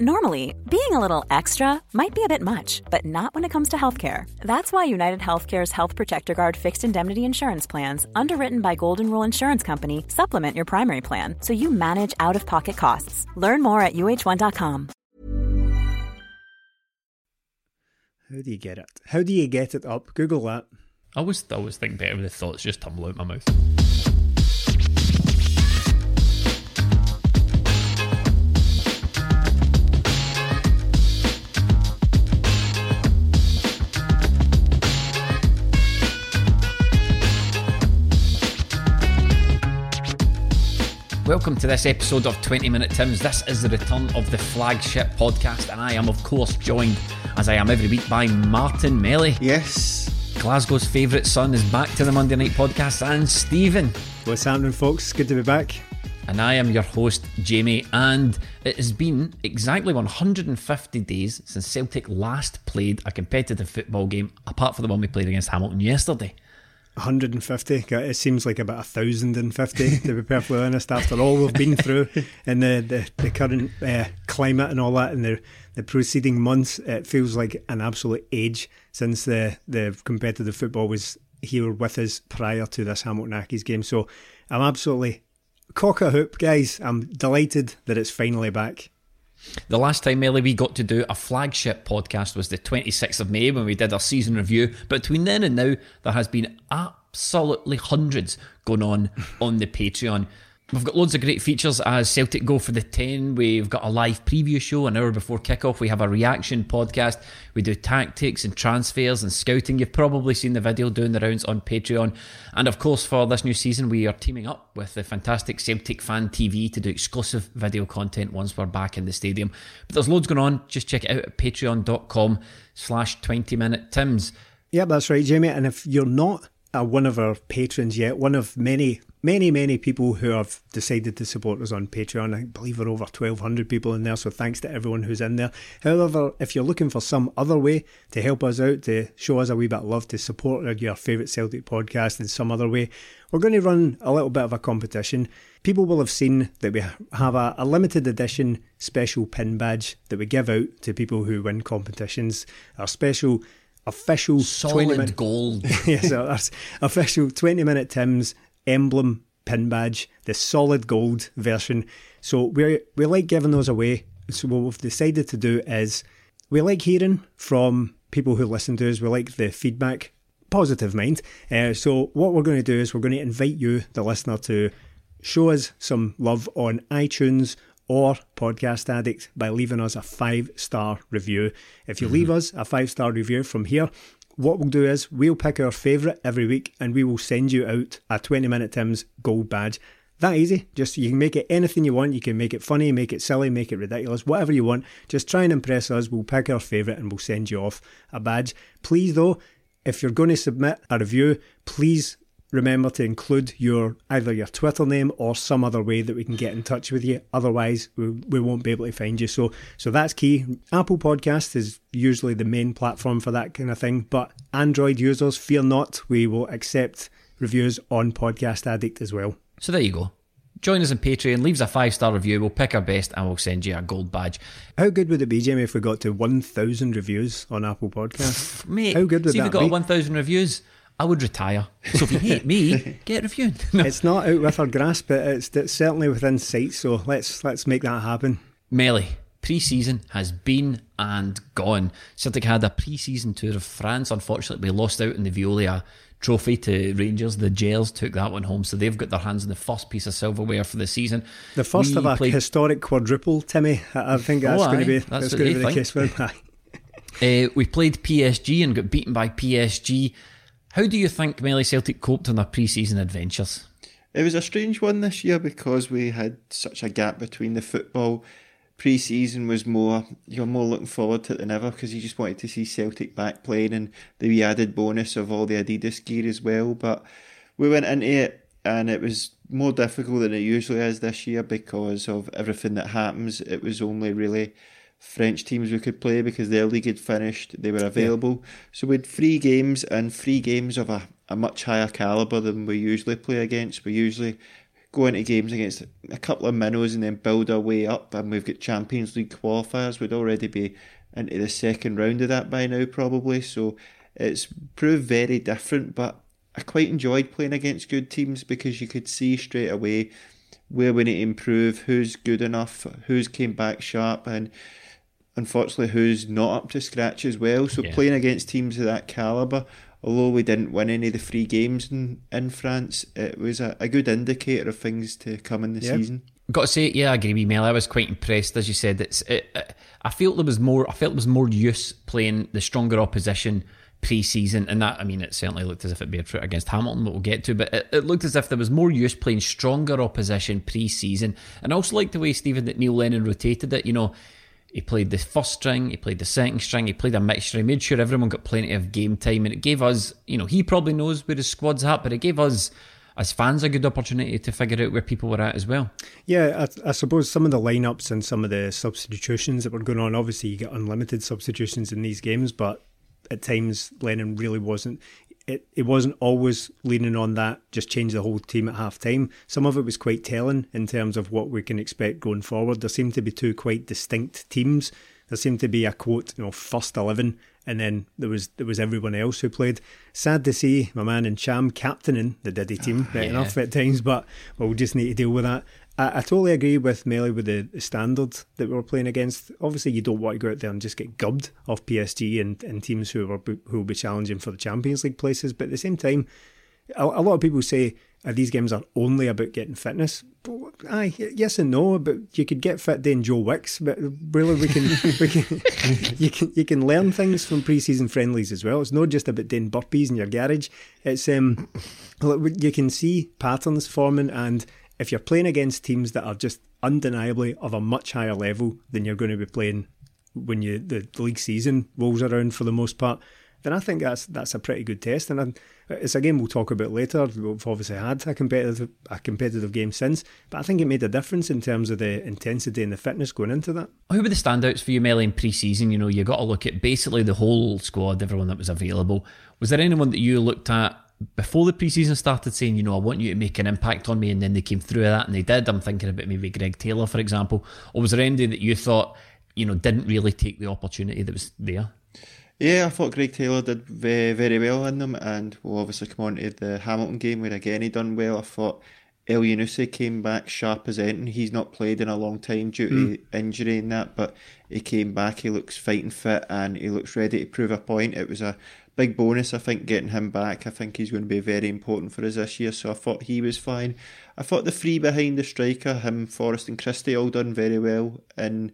Normally, being a little extra might be a bit much, but not when it comes to healthcare. That's why United Healthcare's Health Protector Guard fixed indemnity insurance plans, underwritten by Golden Rule Insurance Company, supplement your primary plan so you manage out of pocket costs. Learn more at uh1.com. How do you get it? How do you get it up? Google that. I always, I always think better when the thoughts just tumble out my mouth. Welcome to this episode of 20 Minute Tims. This is the return of the flagship podcast, and I am, of course, joined, as I am every week, by Martin Melly. Yes. Glasgow's favourite son is back to the Monday Night Podcast, and Stephen. What's happening, folks? Good to be back. And I am your host, Jamie, and it has been exactly 150 days since Celtic last played a competitive football game, apart from the one we played against Hamilton yesterday. 150. It seems like about 1,050, to be perfectly honest, after all we've been through in the, the, the current uh, climate and all that in the, the preceding months. It feels like an absolute age since the, the competitive football was here with us prior to this Hamilton Accies game. So I'm absolutely cock a hoop, guys. I'm delighted that it's finally back. The last time, Melly, we got to do a flagship podcast was the 26th of May when we did our season review. But between then and now, there has been absolutely hundreds going on on the Patreon. We've got loads of great features as Celtic go for the 10. We've got a live preview show an hour before kickoff. We have a reaction podcast. We do tactics and transfers and scouting. You've probably seen the video doing the rounds on Patreon. And of course, for this new season, we are teaming up with the fantastic Celtic Fan TV to do exclusive video content once we're back in the stadium. But there's loads going on. Just check it out at patreon.com slash 20 minute Tims. Yep, that's right, Jamie. And if you're not uh, one of our patrons yet, one of many, many, many people who have decided to support us on Patreon. I believe we're over 1,200 people in there, so thanks to everyone who's in there. However, if you're looking for some other way to help us out, to show us a wee bit of love, to support your favourite Celtic podcast in some other way, we're going to run a little bit of a competition. People will have seen that we have a, a limited edition special pin badge that we give out to people who win competitions. Our special official 20 Solid minute gold. yes, our official 20 minute Tim's emblem pin badge, the solid gold version. So we we like giving those away. So what we've decided to do is we like hearing from people who listen to us. We like the feedback, positive mind. Uh, so what we're going to do is we're going to invite you, the listener, to show us some love on iTunes or Podcast Addict by leaving us a five star review. If you leave mm-hmm. us a five star review from here, what we'll do is we'll pick our favourite every week and we will send you out a 20 minute Tim's gold badge. That easy. Just you can make it anything you want. You can make it funny, make it silly, make it ridiculous, whatever you want. Just try and impress us. We'll pick our favourite and we'll send you off a badge. Please though, if you're going to submit a review, please remember to include your either your Twitter name or some other way that we can get in touch with you. Otherwise, we, we won't be able to find you. So, so that's key. Apple Podcast is usually the main platform for that kind of thing. But Android users, fear not, we will accept reviews on Podcast Addict as well. So there you go. Join us on Patreon, leaves a five star review, we'll pick our best and we'll send you a gold badge. How good would it be, Jamie, if we got to 1,000 reviews on Apple Podcast? Mate, How good would see if we got 1,000 reviews, I would retire. So if you hate me, get reviewed. No. It's not out with our grasp, but it's, it's certainly within sight. So let's let's make that happen. Melly, pre season has been and gone. Celtic had a pre season tour of France. Unfortunately, we lost out in the Veolia trophy to Rangers. The Jails took that one home, so they've got their hands on the first piece of silverware for the season. The first We of a played- historic quadruple, Timmy. I think that's Oh, going to be That's that's going to be the think. case for. Aye. Uh, we played PSG and got beaten by PSG. How do you think Melly Celtic coped on their pre season adventures? It was a strange one this year because we had such a gap between the football pre-season was more you're more looking forward to it than ever because you just wanted to see Celtic back playing and the added bonus of all the Adidas gear as well. But we went into it and it was more difficult than it usually is this year because of everything that happens. It was only really French teams we could play because their league had finished, they were available. Yeah. So we had three games and three games of a, a much higher calibre than we usually play against. We usually go into games against a couple of minnows and then build our way up and we've got Champions League qualifiers. We'd already be into the second round of that by now probably. So it's proved very different but I quite enjoyed playing against good teams because you could see straight away where we need to improve, who's good enough, who's came back sharp, and unfortunately who's not up to scratch as well. So yeah. playing against teams of that calibre, although we didn't win any of the three games in, in France, it was a, a good indicator of things to come in the yeah. season. Got to say, yeah, I agree with Mel. I was quite impressed, as you said. It's, it, it, I felt there was more. I felt there was more use playing the stronger opposition pre-season, and that I mean, it certainly looked as if it bear fruit against Hamilton, but we'll get to. But it, it, looked as if there was more use playing stronger opposition pre-season, and I also like the way Stephen that Neil Lennon rotated it. You know, he played the first string, he played the second string, he played a mixture. He made sure everyone got plenty of game time, and it gave us, you know, he probably knows where his squad's at, but it gave us as fans a good opportunity to figure out where people were at as well. Yeah, I, I, suppose some of the lineups and some of the substitutions that were going on. Obviously, you get unlimited substitutions in these games, but at times Lennon really wasn't. It, it wasn't always leaning on that, just change the whole team at half time. Some of it was quite telling in terms of what we can expect going forward. There seemed to be two quite distinct teams. There seemed to be a quote, you know, first 11, and then there was there was everyone else who played. Sad to see my man Ntcham captaining the Diddy team, ah, right yeah. enough at times, but we'll just need to deal with that. I, I totally agree with Melly with the, standard that we are playing against. Obviously, you don't want to go out there and just get gubbed off PSG and, and teams who are who will be challenging for the Champions League places. But at the same time, a, a lot of people say these games are only about getting fitness. Aye, yes and no, but you could get fit doing Joe Wicks. But really, we can, we can, you can, you can learn things from pre-season friendlies as well. It's not just about doing burpees in your garage. It's um, you can see patterns forming, and if you're playing against teams that are just undeniably of a much higher level than you're going to be playing when you the league season rolls around for the most part, then I think that's that's a pretty good test. And it's a game we'll talk about later. We've obviously had a competitive a competitive game since, but I think it made a difference in terms of the intensity and the fitness going into that. Who were the standouts for you, Melly, in pre-season? You know, you got to look at basically the whole squad, everyone that was available. Was there anyone that you looked at before the preseason started saying, you know, I want you to make an impact on me, and then they came through that and they did. I'm thinking about maybe Greg Taylor, for example. Or was there any that you thought, you know, didn't really take the opportunity that was there? Yeah, I thought Greg Taylor did very, very well in them, and we'll obviously come on to the Hamilton game where again he done well. I thought Elyounoussi came back sharp as anything. He's not played in a long time due to mm. injury and that, but he came back. He looks fighting fit and he looks ready to prove a point. It was a big bonus, I think, getting him back. I think he's going to be very important for us this year, so I thought he was fine. I thought the three behind the striker, him, Forrest, and Christie, all done very well in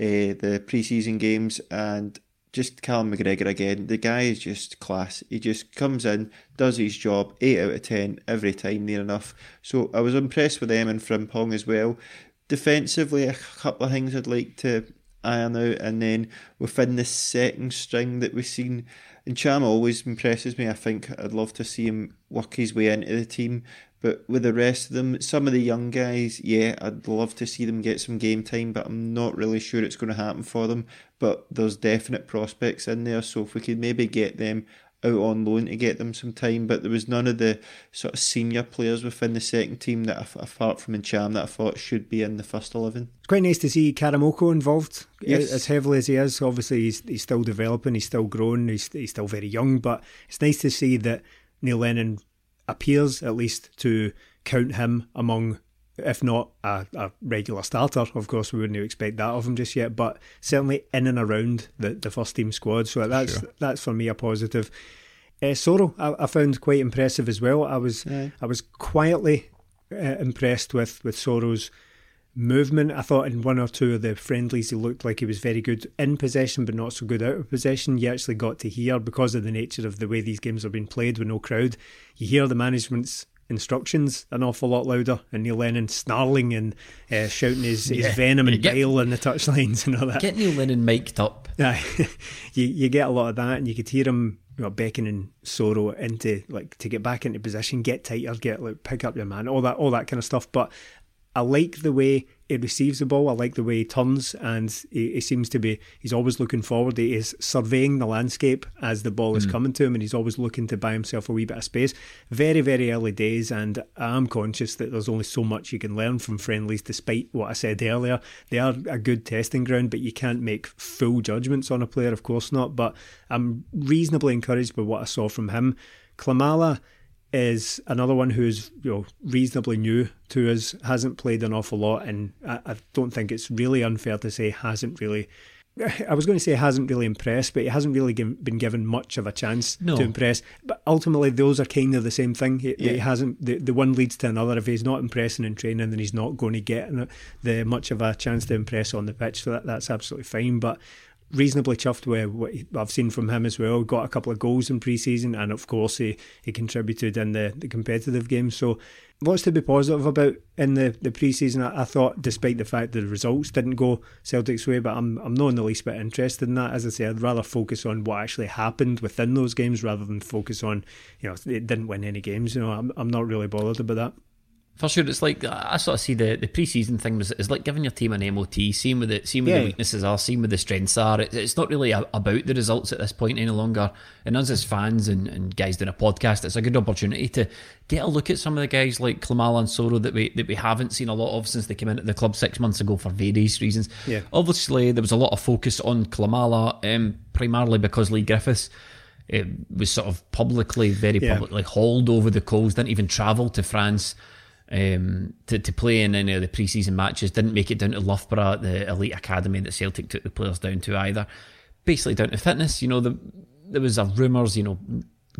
uh, the pre season games, and just Callum McGregor again. The guy is just class. He just comes in, does his job, 8 out of 10 every time, near enough. So I was impressed with them and Frimpong as well. Defensively, a couple of things I'd like to iron out, and then within the second string that we've seen, Ntcham always impresses me. I think I'd love to see him work his way into the team. But with the rest of them, some of the young guys, yeah, I'd love to see them get some game time, but I'm not really sure it's going to happen for them. But there's definite prospects in there, so if we could maybe get them out on loan to get them some time, but there was none of the sort of senior players within the second team that, apart from Ntcham, that I thought should be in the first 11. It's quite nice to see Karamoko involved yes. as heavily as he is. Obviously, he's, he's still developing, he's still growing, he's, he's still very young, but it's nice to see that Neil Lennon appears at least to count him among if not a, a, regular starter. Of course, we wouldn't expect that of him just yet, but certainly in and around the, the first team squad. So that's sure. that's for me a positive. Uh, Soro, I, I, found quite impressive as well. I was yeah. I was quietly uh, impressed with with Soro's movement. I thought in one or two of the friendlies he looked like he was very good in possession, but not so good out of possession. You actually got to hear because of the nature of the way these games are being played with no crowd. You hear the management's instructions an awful lot louder, and Neil Lennon snarling and uh, shouting his, Yeah. his venom and get- bile in the touchlines and all that. Get Neil Lennon mic'd up. Yeah, you you get a lot of that, and you could hear him you know, beckoning Soro into like to get back into position, get tighter, get like pick up your man, all that all that kind of stuff. But I like the way he receives the ball. I like the way he turns, and he, he seems to be. He's always looking forward. He is surveying the landscape as the ball is hmm. coming to him, and he's always looking to buy himself a wee bit of space. Very very early days, and I'm conscious that there's only so much you can learn from friendlies. Despite what I said earlier, they are a good testing ground, but you can't make full judgments on a player. Of course not. But I'm reasonably encouraged by what I saw from him. Klimala is another one who's you know reasonably new to us, hasn't played an awful lot, and I, I don't think it's really unfair to say hasn't really. I was going to say hasn't really impressed, but he hasn't really been given much of a chance No. to impress. But ultimately, those are kind of the same thing. He, he hasn't. The, the one leads to another. If he's not impressing in training, then he's not going to get uh, the much of a chance to impress on the pitch. So that, that's absolutely fine. But reasonably chuffed with what I've seen from him as well. Got a couple of goals in pre-season, and of course he, he contributed in the, the competitive games. So lots to be positive about in the, the pre-season. I, I thought, despite the fact that the results didn't go Celtic's way, but I'm I'm not in the least bit interested in that. As I say, I'd rather focus on what actually happened within those games rather than focus on you know it didn't win any games. You know, I'm I'm not really bothered about that. For sure, it's like I sort of see the, the pre-season thing was is like giving your team an MOT, seeing where the seeing where Yeah. the weaknesses are, seeing where the strengths are. It, it's not really a, about the results at this point any longer. And us as fans and, and guys doing a podcast, it's a good opportunity to get a look at some of the guys like Klimala and Soro that we that we haven't seen a lot of since they came into the club six months ago for various reasons. Yeah. Obviously, there was a lot of focus on Klimala, um, primarily because Leigh Griffiths. It was sort of publicly, very Yeah. publicly hauled over the coals. Didn't even travel to France um, to, to play in any of the pre-season matches. Didn't make it down to Loughborough, the elite academy that Celtic took the players down to either. Basically down to fitness. You know, the, there was a rumours. You know,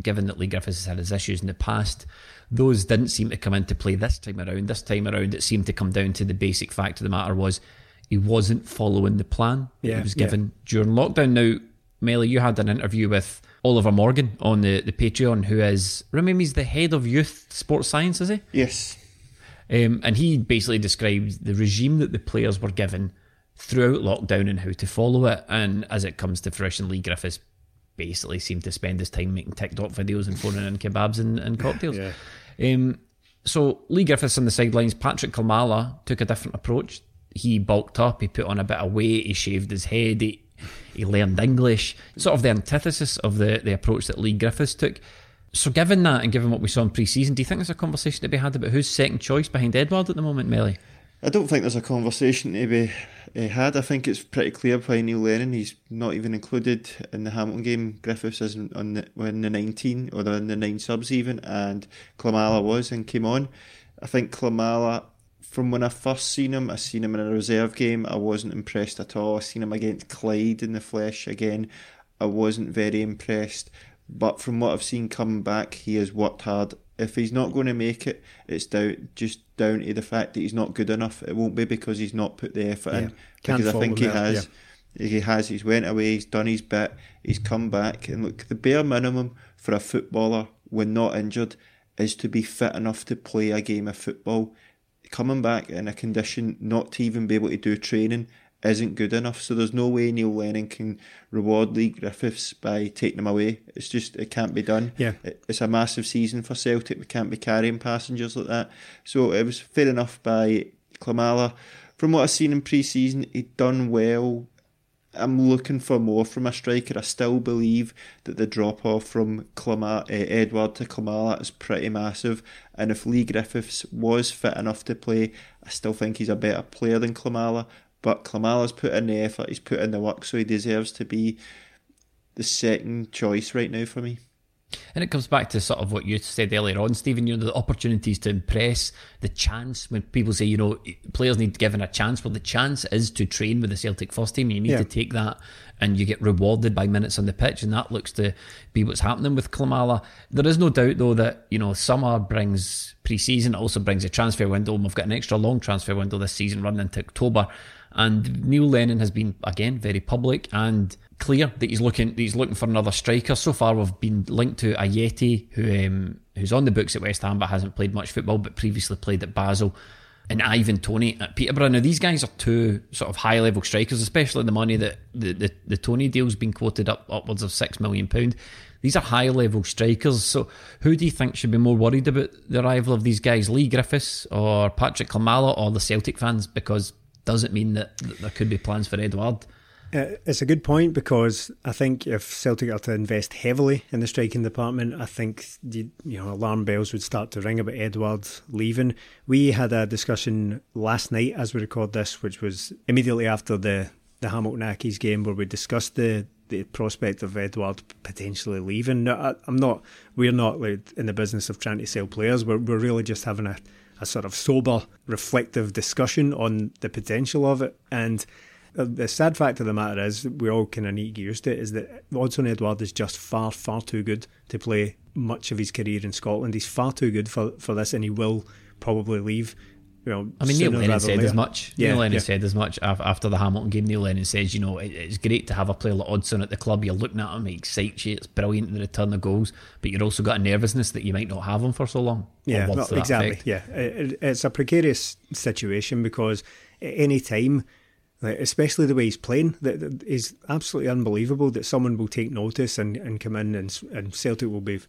given that Leigh Griffiths has had his issues in the past, those didn't seem to come into play this time around. This time around, it seemed to come down to the basic fact of the matter was he wasn't following the plan that Yeah, he was yeah. given during lockdown. Now, Melly, you had an interview with Oliver Morgan on the, the Patreon, who is, remember, he's the head of youth sports science, is he? Yes. Um, and he basically described the regime that the players were given throughout lockdown and how to follow it. And as it comes to fruition, Leigh Griffiths basically seemed to spend his time making TikTok videos and phoning in kebabs and, and cocktails. Yeah. Um, so Leigh Griffiths on the sidelines, Patrick Klimala took a different approach. He bulked up, he put on a bit of weight, he shaved his head, he, he learned English, sort of the antithesis of the, the approach that Leigh Griffiths took. So, given that and given what we saw in pre season, do you think there's a conversation to be had about who's second choice behind Edouard at the moment, Melly? I don't think there's a conversation to be uh, had. I think it's pretty clear by Neil Lennon. He's not even included in the Hamilton game. Griffiths isn't on the, in the 19 or in the 9 subs even, and Klimala was and came on. I think Klimala, from when I first seen him, I seen him in a reserve game. I wasn't impressed at all. I seen him against Clyde in the flesh again. I wasn't very impressed. But from what I've seen coming back, he has worked hard. If he's not going to make it, it's down just down to the fact that he's not good enough. It won't be because he's not put the effort Yeah, in. can't Because I think he has. He has. He's went away. He's done his bit. He's come back. And look, the bare minimum for a footballer when not injured is to be fit enough to play a game of football. Coming back in a condition not to even be able to do training isn't good enough. So there's no way Neil Lennon can reward Leigh Griffiths by taking him away. It's just it can't be done. Yeah. It- it's a massive season for Celtic. We can't be carrying passengers like that. So it was fair enough by Klimala. From what I've seen in pre-season, he'd done well. I'm looking for more from a striker. I still believe that the drop off from Klama, uh, Edouard to Klimala is pretty massive. And if Leigh Griffiths was fit enough to play, I still think he's a better player than Klimala. But Klimala's put in the effort, he's put in the work, so he deserves to be the second choice right now for me. And it comes back to sort of what you said earlier on, Stephen. You know, the opportunities to impress, the chance when people say, you know, players need given a chance. Well, the chance is to train with the Celtic first team. You need Yeah. to take that, and you get rewarded by minutes on the pitch, and that looks to be what's happening with Klimala. There is no doubt, though, that you know summer brings pre-season, it also brings a transfer window, and we've got an extra long transfer window this season running into October. And Neil Lennon has been again very public and clear that he's looking that he's looking for another striker. So far, we've been linked to Ajeti, who um, who's on the books at West Ham but hasn't played much football, but previously played at Basel. And Ivan Toney at Peterborough. Now these guys are two sort of high level strikers, especially the money that the, the, the Toney deal's been quoted up upwards of six million pound. These are high level strikers. So who do you think should be more worried about the arrival of these guys, Leigh Griffiths or Patrick Klimala or the Celtic fans? Because does it mean that, that there could be plans for Edouard? Uh, it's a good point because I think if Celtic are to invest heavily in the striking department, I think the, you know alarm bells would start to ring about Edouard leaving. We had a discussion last night as we record this, which was immediately after the the Hamilton Accies game, where we discussed the the prospect of Edouard potentially leaving. I, am not. We're not like, in the business of trying to sell players. We're we're really just having a a sort of sober, reflective discussion on the potential of it and the sad fact of the matter is, we all kind of need used to it, is that Odsonne Edouard is just far, far too good to play much of his career in Scotland. He's far too good for, for this, and he will probably leave. You know, I mean, Neil Lennon said later. as much. Yeah, Neil Lennon yeah. said as much after the Hamilton game. Neil Lennon says, you know, it's great to have a player like Odsonne at the club. You're looking at him, he excites you. It's brilliant in the return of goals, but you've also got a nervousness that you might not have him for so long. Yeah, exactly. Yeah, it, it's a precarious situation because at any time especially the way he's playing, that, that is absolutely unbelievable. That someone will take notice and, and come in and and Celtic will be,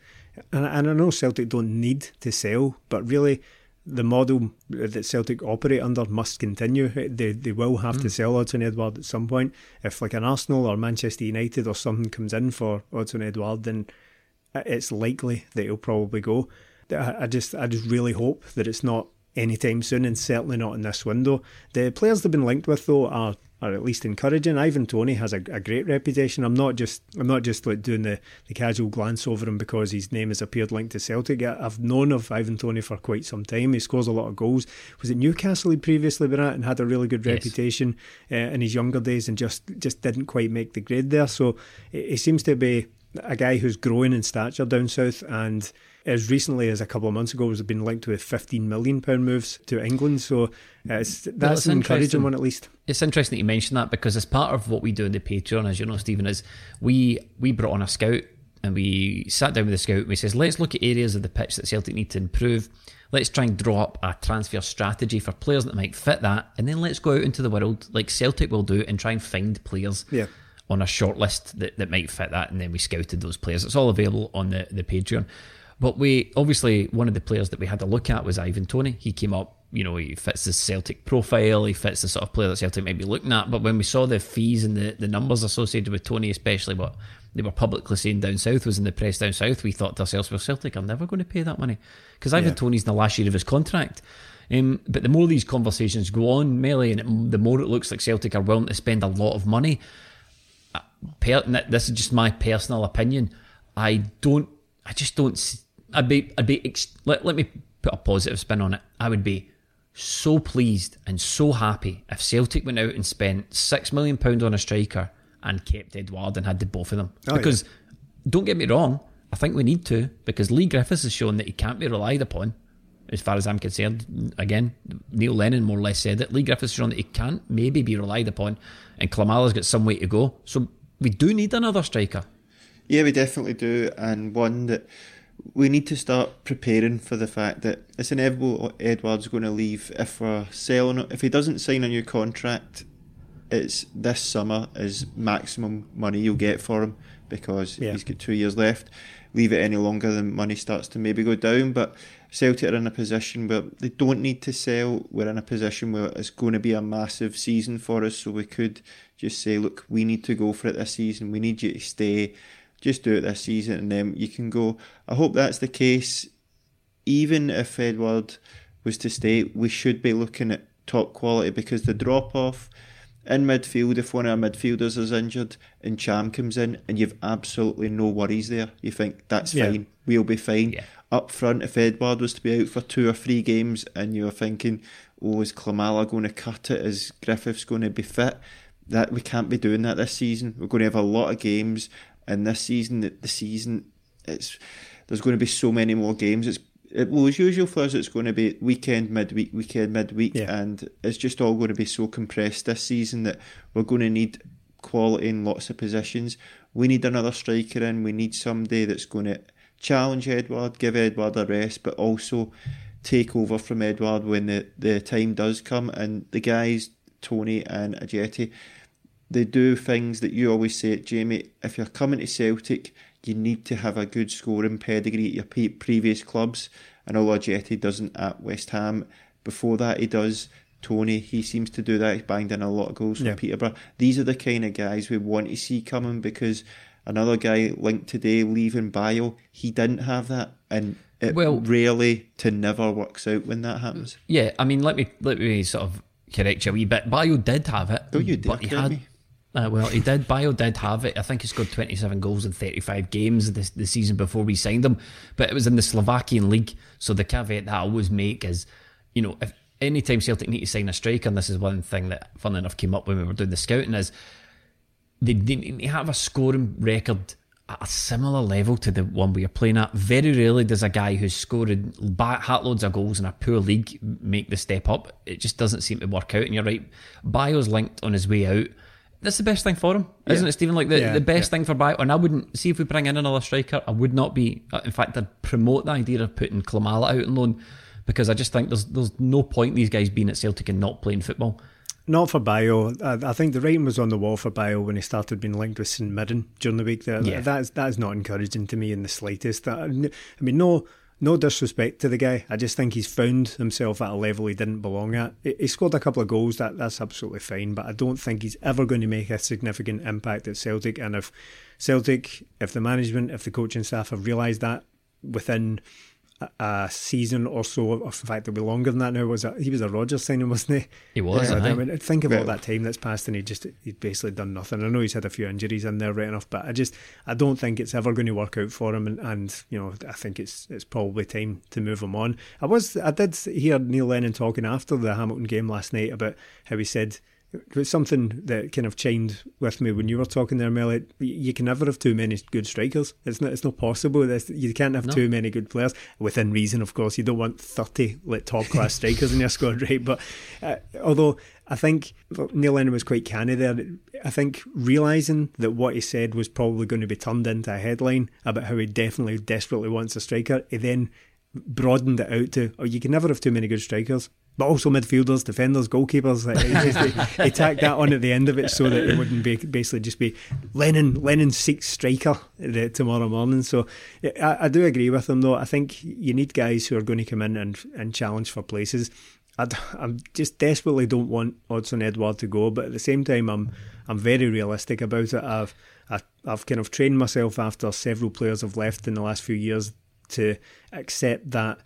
and, and I know Celtic don't need to sell, but really the model that Celtic operate under must continue. They they will have mm. to sell Odsonne Edouard at some point. If like an Arsenal or Manchester United or something comes in for Odsonne Edouard, then it's likely that he'll probably go. I, I just I just really hope that it's not anytime soon, and certainly not in this window. The players they've been linked with, though, are are at least encouraging. Ivan Toney has a, a, great reputation. I'm not just I'm not just like doing the, the casual glance over him because his name has appeared linked to Celtic. I've known of Ivan Toney for quite some time. He scores a lot of goals. Was at Newcastle he'd previously been at and had a really good yes. reputation uh, in his younger days and just just didn't quite make the grade there. So he seems to be a guy who's growing in stature down south and as recently as a couple of months ago has been linked with 15 million pound moves to England. So uh, it's, that's well, an encouraging one at least. It's interesting that you mention that because as part of what we do in the Patreon, as you know, Stephen, is we we brought on a scout and we sat down with the scout and we says let's look at areas of the pitch that Celtic need to improve. Let's try and draw up a transfer strategy for players that might fit that, and then let's go out into the world like Celtic will do and try and find players. Yeah on a short list that, that might fit that, and then we scouted those players. It's all available on the, the Patreon. But we obviously one of the players that we had to look at was Ivan Toney. He came up, you know, he fits the Celtic profile. He fits the sort of player that Celtic might be looking at. But when we saw the fees and the, the numbers associated with Toney, especially what they were publicly saying down south was in the press down south, we thought to ourselves, well, Celtic are never going to pay that money because Ivan yeah. Toney's in the last year of his contract. Um, but the more these conversations go on, Melly, and it, the more it looks like Celtic are willing to spend a lot of money. Uh, per, this is just my personal opinion. I don't. I just don't I'd be, I'd be. Let, let me put a positive spin on it. I would be so pleased and so happy if Celtic went out and spent six million pounds on a striker and kept Edouard and had the both of them. Oh, because yeah. don't get me wrong, I think we need to because Leigh Griffiths has shown that he can't be relied upon. As far as I'm concerned, again, Neil Lennon more or less said it. Leigh Griffiths has shown that he can't maybe be relied upon, and Klimala's got some way to go. So we do need another striker. Yeah, we definitely do, and one that we need to start preparing for the fact that it's inevitable Edouard's going to leave if we're selling. If he doesn't sign a new contract, it's this summer is maximum money you'll get for him because yeah. he's got two years left. Leave it any longer, the money starts to maybe go down. But Celtic are in a position where they don't need to sell. We're in a position where it's going to be a massive season for us, so we could just say, look, we need to go for it this season. We need you to stay just do it this season and then you can go. I hope that's the case. Even if Edouard was to stay, we should be looking at top quality because the drop off in midfield, if one of our midfielders is injured and Cham comes in and you've absolutely no worries there, you think that's yeah. fine, we'll be fine. Yeah. Up front, if Edouard was to be out for two or three games and you're thinking, oh, is Klimala going to cut it? Is Griffiths going to be fit? That we can't be doing that this season. We're going to have a lot of games and this season, the, the season, it's there's going to be so many more games. It's it, well, as usual for us, it's going to be weekend, midweek, weekend, midweek, yeah. and it's just all going to be so compressed this season that we're going to need quality in lots of positions. We need another striker in. We need somebody that's going to challenge Edouard, give Edouard a rest, but also take over from Edouard when the, the time does come. And the guys, Toney and Ajeti, they do things that you always say, Jamie. If you're coming to Celtic, you need to have a good scoring pedigree at your previous clubs. And although Ajeti doesn't at West Ham, before that he does. Toney, he seems to do that. He's banged in a lot of goals for yeah. Peterborough. These are the kind of guys we want to see coming because another guy linked today leaving Bayo, he didn't have that, and it well, rarely to never works out when that happens. Yeah, I mean, let me let me sort of correct you a wee bit. Bayo did have it. Oh, you did, but he had. Me. Uh, well, he did. Bayo did have it. I think he scored 27 goals in 35 games this, the season before we signed him, but it was in the Slovakian league. So the caveat that I always make is, you know, if anytime Celtic need to sign a striker, and this is one thing that, funnily enough, came up when we were doing the scouting, is they, they have a scoring record at a similar level to the one we are playing at. Very rarely does a guy who's scored hat loads of goals in a poor league make the step up. It just doesn't seem to work out. And you're right, Bayo's linked on his way out. That's the best thing for him, isn't yeah. it, Stephen? Like the, yeah, the best yeah. thing for Bayo. And I wouldn't see if we bring in another striker. I would not be. Uh, in fact, I'd promote the idea of putting Klimala out on loan because I just think there's there's no point these guys being at Celtic and not playing football. Not for Bayo. I, I, think the writing was on the wall for Bayo when he started being linked with St Mirren during the week. There, yeah. that is that is not encouraging to me in the slightest. That, I mean, no no disrespect to the guy. I just think he's found himself at a level he didn't belong at. He scored a couple of goals. That that's absolutely fine, but I don't think he's ever going to make a significant impact at Celtic. And if Celtic, if the management, if the coaching staff have realised that within a season or so, or in fact, it'll be longer than that now. Was he was a Rodgers signing, wasn't he? He was. I mean, think of all that time that's passed, and he just he's basically done nothing. I know he's had a few injuries in there, right enough, but I just I don't think it's ever going to work out for him, and, and you know I think it's it's probably time to move him on. I was I did hear Neil Lennon talking after the Hamilton game last night about how he said it was something that kind of chimed with me when you were talking there, Mel. You can never have too many good strikers. It's not. It's not possible. you can't have no. too many good players within reason. Of course, you don't want thirty like top class strikers in your squad, right? But uh, although I think Neil Lennon was quite canny there. I think realizing that what he said was probably going to be turned into a headline about how he definitely desperately wants a striker, he then broadened it out to, oh, you can never have too many good strikers but also midfielders, defenders, goalkeepers. he, tacked that on at the end of it so that it wouldn't be basically just be Lennon Lennon seeks striker uh, tomorrow morning. So I, I, do agree with him though. I think you need guys who are going to come in and, and challenge for places. I am just desperately don't want Odsonne Edouard to go, but at the same time I'm I'm very realistic about it. I've I, I've kind of trained myself after several players have left in the last few years to accept that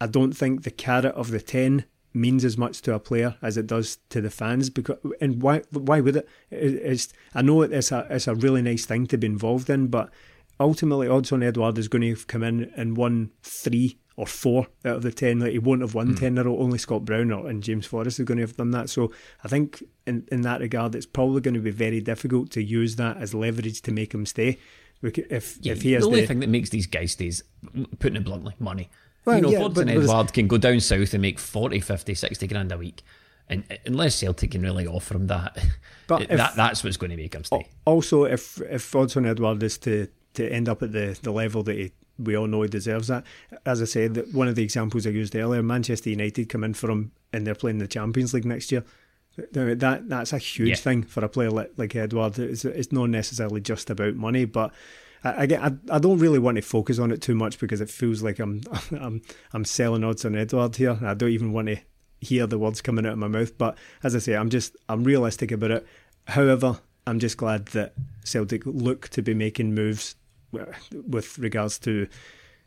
I don't think the carrot of the ten means as much to a player as it does to the fans. Because and why why would it? It's I know it's a it's a really nice thing to be involved in, but ultimately, Odsonne Edouard is going to come in and won three or four out of the ten. Like he won't have won mm. ten in a row. Only Scott Brown or, and James Forrest are going to have done that. So I think in in that regard, it's probably going to be very difficult to use that as leverage to make him stay. If yeah, if he has the only the, thing that makes these guys stay is putting it bluntly, money. Well, you know, yeah, Odsonne Edouard can go down south and make 40, 50, 60 grand a week. And unless Celtic can really offer him that, but if, that that's what's going to make him stay. Also, if if Odsonne Edouard is to, to end up at the, the level that he, we all know he deserves that, as I said, one of the examples I used earlier, Manchester United come in for him and they're playing the Champions League next year. That that's a huge yeah. thing for a player like, like Edouard. It's, it's not necessarily just about money, but I, I, I don't really want to focus on it too much because it feels like I'm I'm I'm selling Odsonne Edouard here. I don't even want to hear the words coming out of my mouth. But as I say, I'm just I'm realistic about it. However, I'm just glad that Celtic look to be making moves with regards to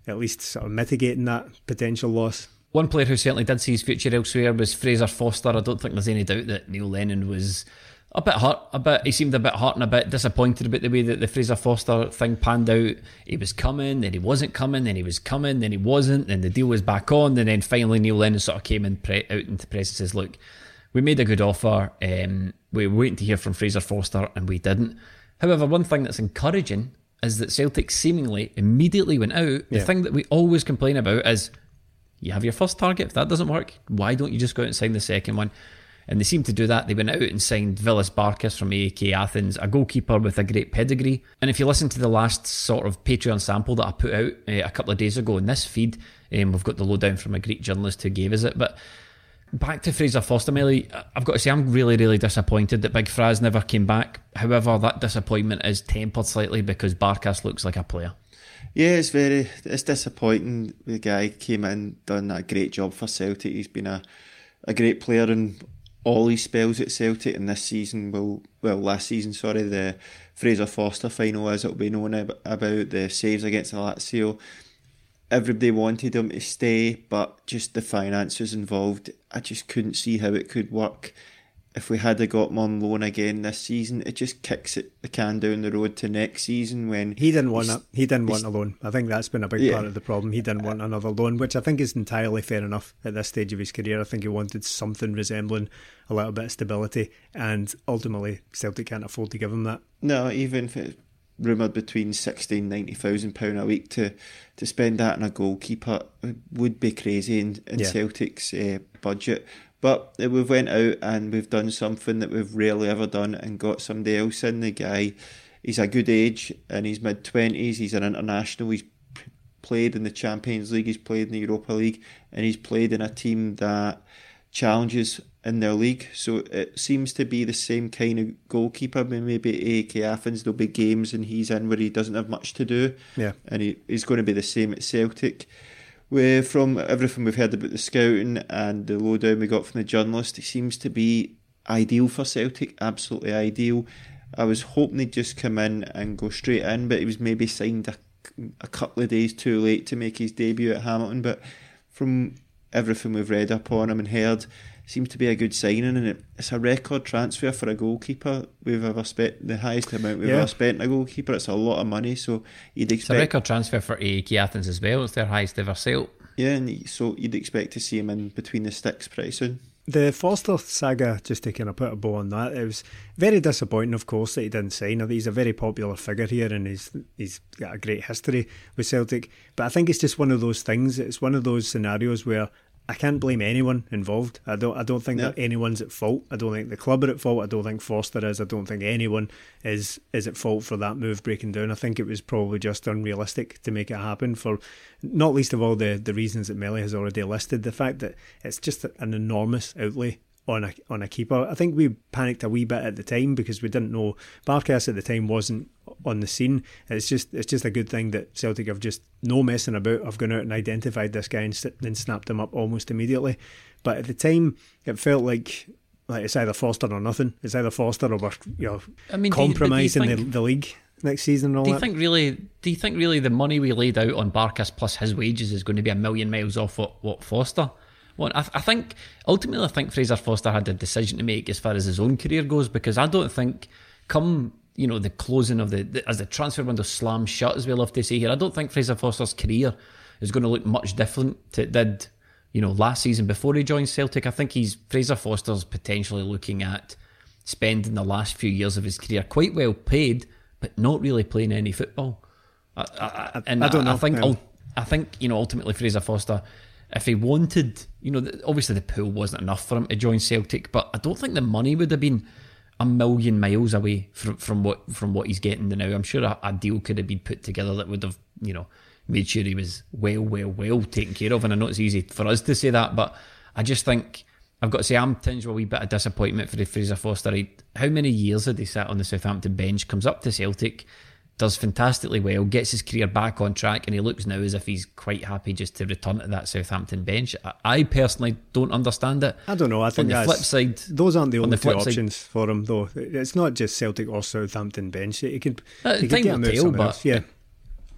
at least sort of mitigating that potential loss. One player who certainly did see his future elsewhere was Fraser Forster. I don't think there's any doubt that Neil Lennon was a bit hurt, a bit. He seemed a bit hurt and a bit disappointed about the way that the Fraser Forster thing panned out. He was coming, then he wasn't coming, then he was coming, then he wasn't, then the deal was back on, and then finally Neil Lennon sort of came in pre- out into press and says, "Look, we made a good offer. Um, we were waiting to hear from Fraser Forster, and we didn't." However, one thing that's encouraging is that Celtic seemingly immediately went out. The yeah. thing that we always complain about is you have your first target. If that doesn't work, why don't you just go out and sign the second one? And they seem to do that. They went out and signed Villas Barkas from AEK Athens, a goalkeeper with a great pedigree. And if you listen to the last sort of Patreon sample that I put out uh, a couple of days ago in this feed, um, we've got the lowdown from a Greek journalist who gave us it. But back to Fraser Forster, Melly, I've got to say I'm really, really disappointed that Big Fraz never came back. However, that disappointment is tempered slightly because Barkas looks like a player. Yeah, it's very it's disappointing. The guy came in, done a great job for Celtic. He's been a, a great player in all his spells at Celtic, and this season will well last season, sorry, the Fraser Forster final as it'll be known about the saves against the Lazio everybody wanted him to stay, but just the finances involved, I just couldn't see how it could work. If we had got him on loan again this season, it just kicks it the can down the road to next season when he didn't want a, he didn't want a loan. I think that's been a big yeah. part of the problem. He didn't want another loan, which I think is entirely fair enough at this stage of his career. I think he wanted something resembling a little bit of stability, and ultimately Celtic can't afford to give him that. No, even if it, rumoured between sixty and ninety thousand pound a week to to spend that on a goalkeeper would be crazy in, in yeah. Celtic's uh, budget. But we've went out and we've done something that we've rarely ever done and got somebody else in. The guy, he's a good age and he's mid twenties. He's an international. He's played in the Champions League. He's played in the Europa League, and he's played in a team that challenges in their league. So it seems to be the same kind of goalkeeper. I mean, maybe AEK Athens, there'll be games and he's in where he doesn't have much to do. Yeah. And he, he's going to be the same at Celtic. We, from everything we've heard about the scouting and the lowdown we got from the journalist, he seems to be ideal for Celtic, absolutely ideal. I was hoping he'd just come in and go straight in, but he was maybe signed a, a couple of days too late to make his debut at Hamilton. But from everything we've read up on him and heard, seems to be a good signing, and it, it's a record transfer for a goalkeeper we've ever spent. The highest amount we've yeah. ever spent on a goalkeeper. It's a lot of money, so you'd expect. It's a record transfer for AEK Athens as well. It's their highest ever sale. Yeah, and so you'd expect to see him in between the sticks pretty soon. The Forster saga, just to kind of put a bow on that, it was very disappointing, of course, that he didn't sign. He's a very popular figure here and he's, he's got a great history with Celtic. But I think it's just one of those things, it's one of those scenarios where I can't blame anyone involved. I don't. I don't think that anyone's at fault. I don't think the club are at fault. I don't think Forster is. I don't think anyone is is at fault for that move breaking down. I think it was probably just unrealistic to make it happen for, not least of all the the reasons that Melly has already listed. The fact that it's just an enormous outlay on a on a keeper. I think we panicked a wee bit at the time because we didn't know Barkas at the time wasn't on the scene. It's just it's just a good thing that Celtic have just no messing about. I've gone out and identified this guy and then snapped him up almost immediately. But at the time, it felt like like it's either Forster or nothing. It's either Forster or we're you know I mean, compromising you, think, the, the league next season. And all do you that. think really? Do you think really the money we laid out on Barkas plus his wages is going to be a million miles off what, what Forster? Well, I, I think ultimately, I think Fraser Forster had a decision to make as far as his own career goes because I don't think come you know the closing of the, the as the transfer window slams shut, as we love to say here. I don't think Fraser Forster's career is going to look much different to it did you know last season before he joined Celtic. I think he's Fraser Forster's potentially looking at spending the last few years of his career quite well paid, but not really playing any football. I, I, and I, don't know. I think um, I think you know ultimately Fraser Forster if he wanted, you know, obviously the pool wasn't enough for him to join Celtic, but I don't think the money would have been a million miles away from, from what from what he's getting now. I'm sure a, a, deal could have been put together that would have, you know, made sure he was well, well, well taken care of. And I know it's easy for us to say that, but I just think I've got to say I'm tinged with a wee bit of disappointment for the Fraser Forster. How many years had he sat on the Southampton bench? Comes up to Celtic does fantastically well, gets his career back on track, and he looks now as if he's quite happy just to return to that Southampton bench. I personally don't understand it. I don't know. I think on the flip side, those aren't the only the two options side, for him, though. It's not just Celtic or Southampton bench. He could, uh, can get him but else. yeah.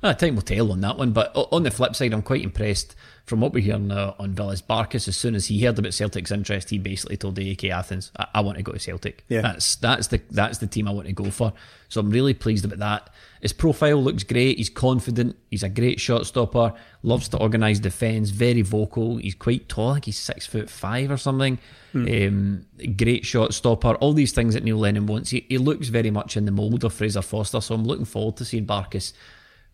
Uh, time will tell on that one, but on the flip side, I'm quite impressed from what we're hearing uh, on Villas Barkas. As soon as he heard about Celtic's interest, he basically told the AEK Athens, I-, I, want to go to Celtic. Yeah. That's that's the that's the team I want to go for." So I'm really pleased about that. His profile looks great. He's confident. He's a great shot stopper. Loves to organise defence. Very vocal. He's quite tall. I think he's six foot five or something. Mm. Um, great shot stopper. All these things that Neil Lennon wants. He, he looks very much in the mould of Fraser Forster. So I'm looking forward to seeing Barkas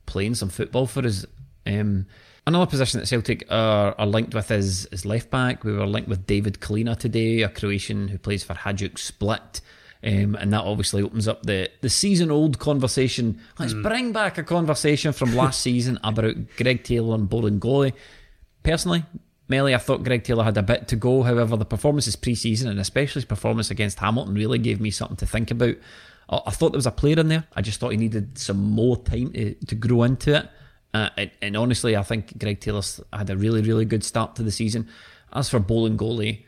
playing some football for us. Um, Another position that Celtic are, are linked with is, is left back. We were linked with David Čolina today, a Croatian who plays for Hajduk Split. Um, and that obviously opens up the, the season old conversation. Let's mm. bring back a conversation from last season about Greg Taylor and Bolingoli. Personally, Melly, I thought Greg Taylor had a bit to go. However, the performances pre season and especially his performance against Hamilton really gave me something to think about. I, thought there was a player in there. I just thought he needed some more time to, to grow into it. Uh, and, and, honestly, I think Greg Taylor had a really, really good start to the season. As for Bolingoli,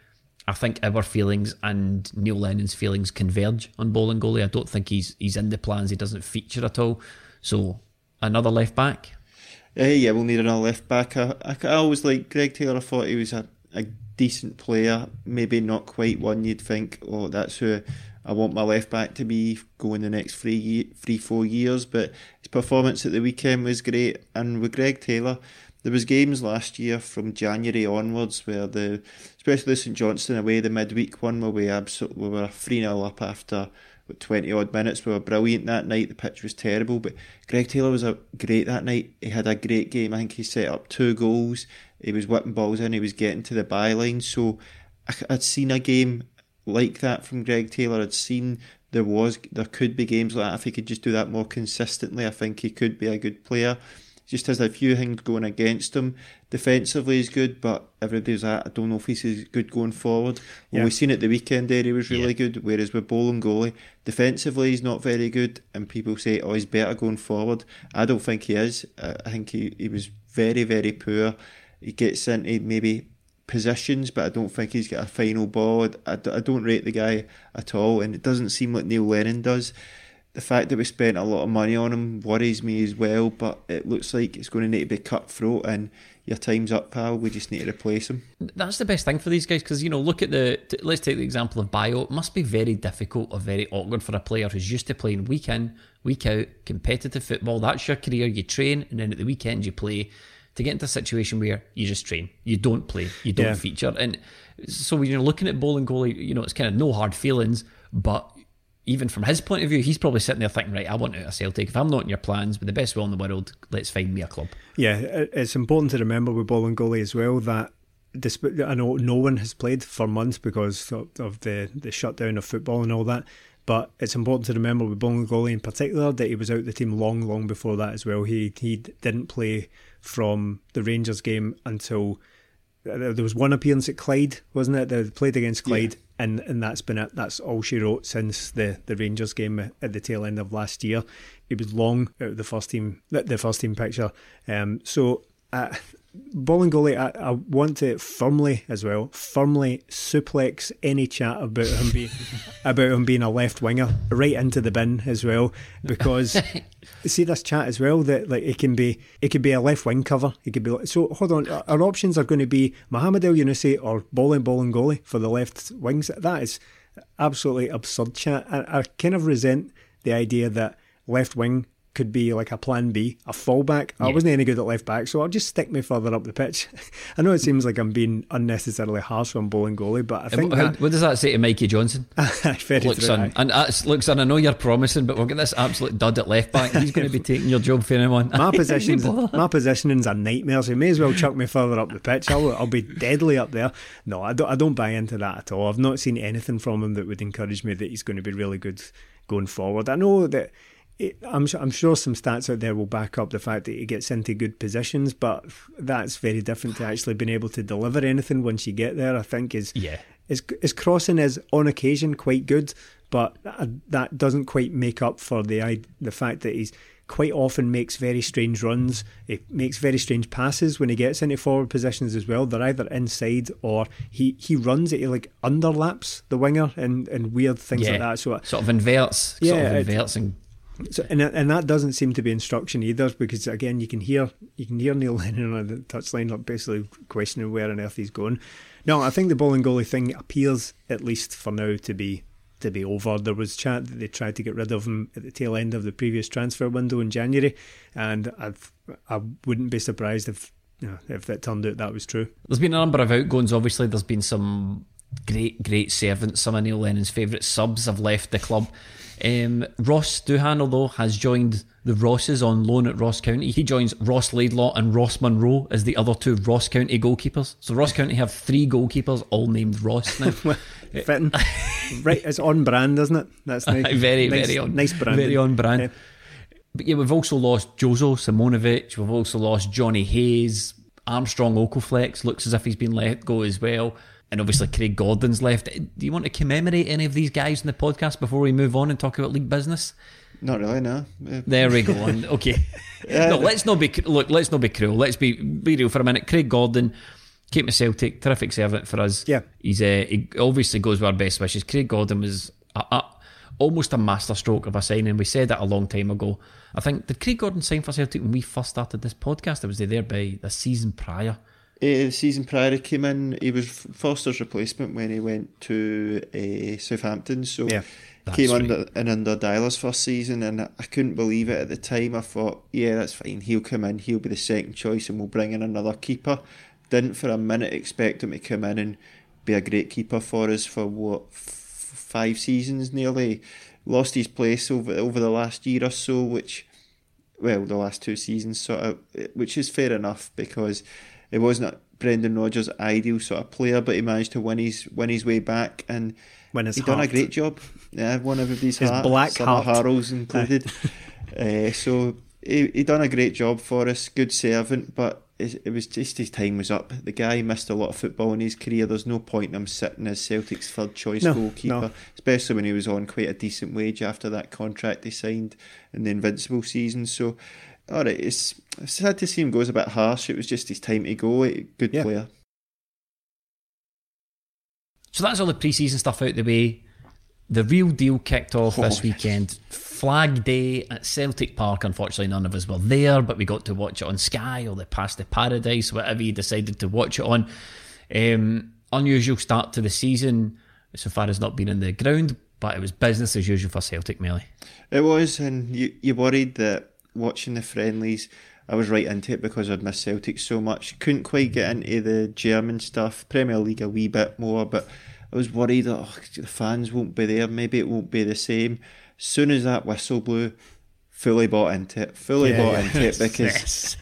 I think our feelings and Neil Lennon's feelings converge on Bolingoli. I don't think he's he's in the plans. He doesn't feature at all. So another left back. Uh, yeah, we'll need another left back. I, I, I always like Greg Taylor. I thought he was a, a decent player. Maybe not quite one you'd think, oh, that's who I want my left back to be going the next three, three, four years. But his performance at the weekend was great. And with Greg Taylor, there was games last year from January onwards where the, especially St Johnstone away, the midweek one where we absolutely we were three 0 up after twenty odd minutes. We were brilliant that night. The pitch was terrible, but Greg Taylor was a great that night. He had a great game. I think he set up two goals. He was whipping balls in. He was getting to the byline. So I'd seen a game like that from Greg Taylor. I'd seen there was there could be games like that if he could just do that more consistently. I think he could be a good player just has a few things going against him. Defensively, he's good, but everybody's at, I don't know if he's good going forward. Well, yeah. we've seen it the weekend there, he was really yeah. good, whereas with goalie defensively, he's not very good, and people say, oh, he's better going forward. I don't think he is. I think he, he was very, very poor. He gets into maybe positions, but I don't think he's got a final ball. I, I don't rate the guy at all, and it doesn't seem like Neil Lennon does the fact that we spent a lot of money on him worries me as well, but it looks like it's going to need to be cutthroat and your time's up, pal. We just need to replace him. That's the best thing for these guys because, you know, look at the. Let's take the example of Bayo. It must be very difficult or very awkward for a player who's used to playing week in, week out, competitive football. That's your career. You train and then at the weekend you play. To get into a situation where you just train, you don't play, you don't yeah. feature. And so when you're looking at Bolingoli, you know, it's kind of no hard feelings, but even from his point of view, he's probably sitting there thinking, right, I want out of Celtic. If I'm not in your plans with the best will in the world, let's find me a club. Yeah, it's important to remember with Bolingoli as well that despite I know no one has played for months because of the the shutdown of football and all that. But it's important to remember with Bolingoli in particular that he was out the team long, long before that as well. He he didn't play from the Rangers game until uh, there was one appearance at Clyde, wasn't it? They played against Clyde, yeah and and that's been it. That's all she wrote since the, the Rangers game at the tail end of last year. It was long out of the first team the first team picture. Um, so uh, Bolingoli, I, I want to firmly as well, firmly suplex any chat about him being about him being a left winger right into the bin as well, because see this chat as well that like it can be it could be a left wing cover. It could be so. Hold on, uh, our options are going to be Mohamed Elyounoussi or Bolin Bolingoli for the left wings. That is absolutely absurd chat. I, I kind of resent the idea that left wing could be like a plan B, a fallback. Yeah. I wasn't any good at left back, so I'll just stick me further up the pitch. I know it seems like I'm being unnecessarily harsh on Bolingoli, but I think. How, that, what does that say to Mikey Johnston? look, son, and uh, look, son, I know you're promising, but we'll get this absolute dud at left back. He's going to be taking your job for anyone. My position's my positioning's a nightmare, so you may as well chuck me further up the pitch. I'll, I'll be deadly up there. No, I don't. I don't buy into that at all. I've not seen anything from him that would encourage me that he's going to be really good going forward. I know that I'm, I'm sure some stats out there will back up the fact that he gets into good positions, but that's very different to actually being able to deliver anything once you get there. I think is yeah, his, his crossing is on occasion quite good, but that uh, doesn't quite make up for the the fact that he's quite often makes very strange runs. He makes very strange passes when he gets into forward positions as well. They're either inside or he, he runs it, he like underlaps the winger and, and weird things yeah, like that. So uh, sort of inverts, yeah, sort of inverts and so, and and that doesn't seem to be instruction either, because again, you can hear you can hear Neil Lennon on the touchline, like basically questioning where on earth he's going. No, I think the Bolingoli thing appears, at least for now, to be to be over. There was chat that they tried to get rid of him at the tail end of the previous transfer window in January, and I've, I wouldn't be surprised if you know, if that turned out that was true. There's been a number of outgoings. Obviously, there's been some great, great servants. Some of Neil Lennon's favourite subs have left the club. Um, Ross Doohan, though, has joined the Rosses on loan at Ross County. He joins Ross Laidlaw and Ross Munro as the other two Ross County goalkeepers. So Ross County have three goalkeepers, all named Ross now. Fitting. right, it's on brand, isn't it? That's nice. very, nice, very on, nice brand. very on brand. Yeah. But yeah, we've also lost Jozo Simunovic. We've also lost Johnny Hayes. Armstrong Oko-Flex looks as if he's been let go as well. And obviously Craig Gordon's left. Do you want to commemorate any of these guys in the podcast before we move on and talk about league business? Not really, no. Yeah. There we go. And, okay. no, let's not be look. Let's not be cruel. Let's be be real for a minute. Craig Gordon came to Celtic, terrific servant for us. Yeah. he's uh, he obviously goes with our best wishes. Craig Gordon was a, a, almost a masterstroke of a signing. We said that a long time ago. I think did Craig Gordon sign for Celtic when we first started this podcast? Or was he there by the season prior? Uh, the season prior, he came in. He was Forster's replacement when he went to uh, Southampton. So Yeah, came right. under and under Deila's first season, and I couldn't believe it at the time. I thought, yeah, that's fine. He'll come in. He'll be the second choice, and we'll bring in another keeper. Didn't for a minute expect him to come in and be a great keeper for us for what f- five seasons nearly. Lost his place over over the last year or so, which well, the last two seasons, sort of, which is fair enough because it wasn't Brendan Rodgers' ideal sort of player, but he managed to win his win his way back, and Win his he done a great job. Yeah, won everybody's His heart, black heart. of Harrow's included. uh, so he he done a great job for us, good servant, but it, it was just his time was up. The guy missed a lot of football in his career. There's no point in him sitting as Celtic's third choice No, goalkeeper, no. especially when he was on quite a decent wage after that contract he signed in the Invincible season. So, all right, it's, it's sad to see him go. It's a bit harsh. It was just his time to go. Good Yeah. player. So that's all the pre-season stuff out the way. The real deal kicked off this Oh. weekend. Flag Day at Celtic Park. Unfortunately, none of us were there, but we got to watch it on Sky or the Pass to Paradise, whatever you decided to watch it on. Um, unusual start to the season, so far as not being in the ground, but it was business as usual for Celtic, Melly. It was, and you you worried that watching the friendlies, I was right into it because I'd missed Celtic so much. Couldn't quite get into the German stuff, Premier League a wee bit more, but I was worried that oh, the fans won't be there. Maybe it won't be the same. Soon as that whistle blew, fully bought into it. Fully Yeah, bought yeah. into it because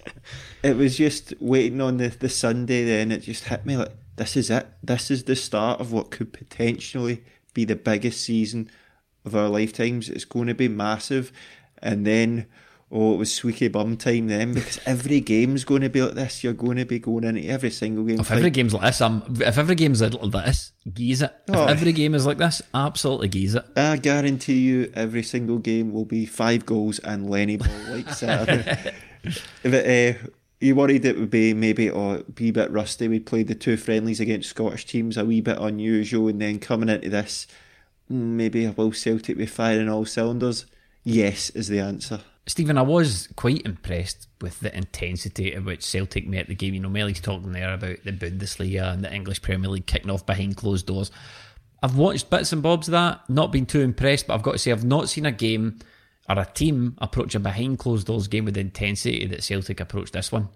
it was just waiting on the, the Sunday. Then it just hit me like this is it. This is the start of what could potentially be the biggest season of our lifetimes. It's going to be massive, and then oh, it was squeaky bum time then because every game's going to be like this. You're going to be going into every single game. If every game's like this, um, if every game's like this, geese it. If Oh. every game is like this, absolutely geese it. I guarantee you, every single game will be five goals and Lenny ball like Saturday. if it, uh, you worried it would be maybe oh, it'd be a bit rusty. We played the two friendlies against Scottish teams, a wee bit unusual, and then coming into this, maybe maybe will Celtic be firing all cylinders? Yes, is the answer. Stephen, I was quite impressed with the intensity at which Celtic met the game. You know, Melly's talking there about the Bundesliga and the English Premier League kicking off behind closed doors. I've watched bits and bobs of that, not been too impressed, but I've got to say I've not seen a game or a team approach a behind closed doors game with the intensity that Celtic approached this one.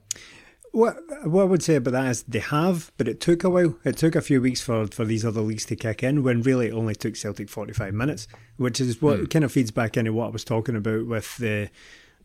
What what I would say about that is they have, but it took a while. It took a few weeks for, for these other leagues to kick in. When really it only took Celtic forty five minutes, which is what hmm. kind of feeds back into what I was talking about with the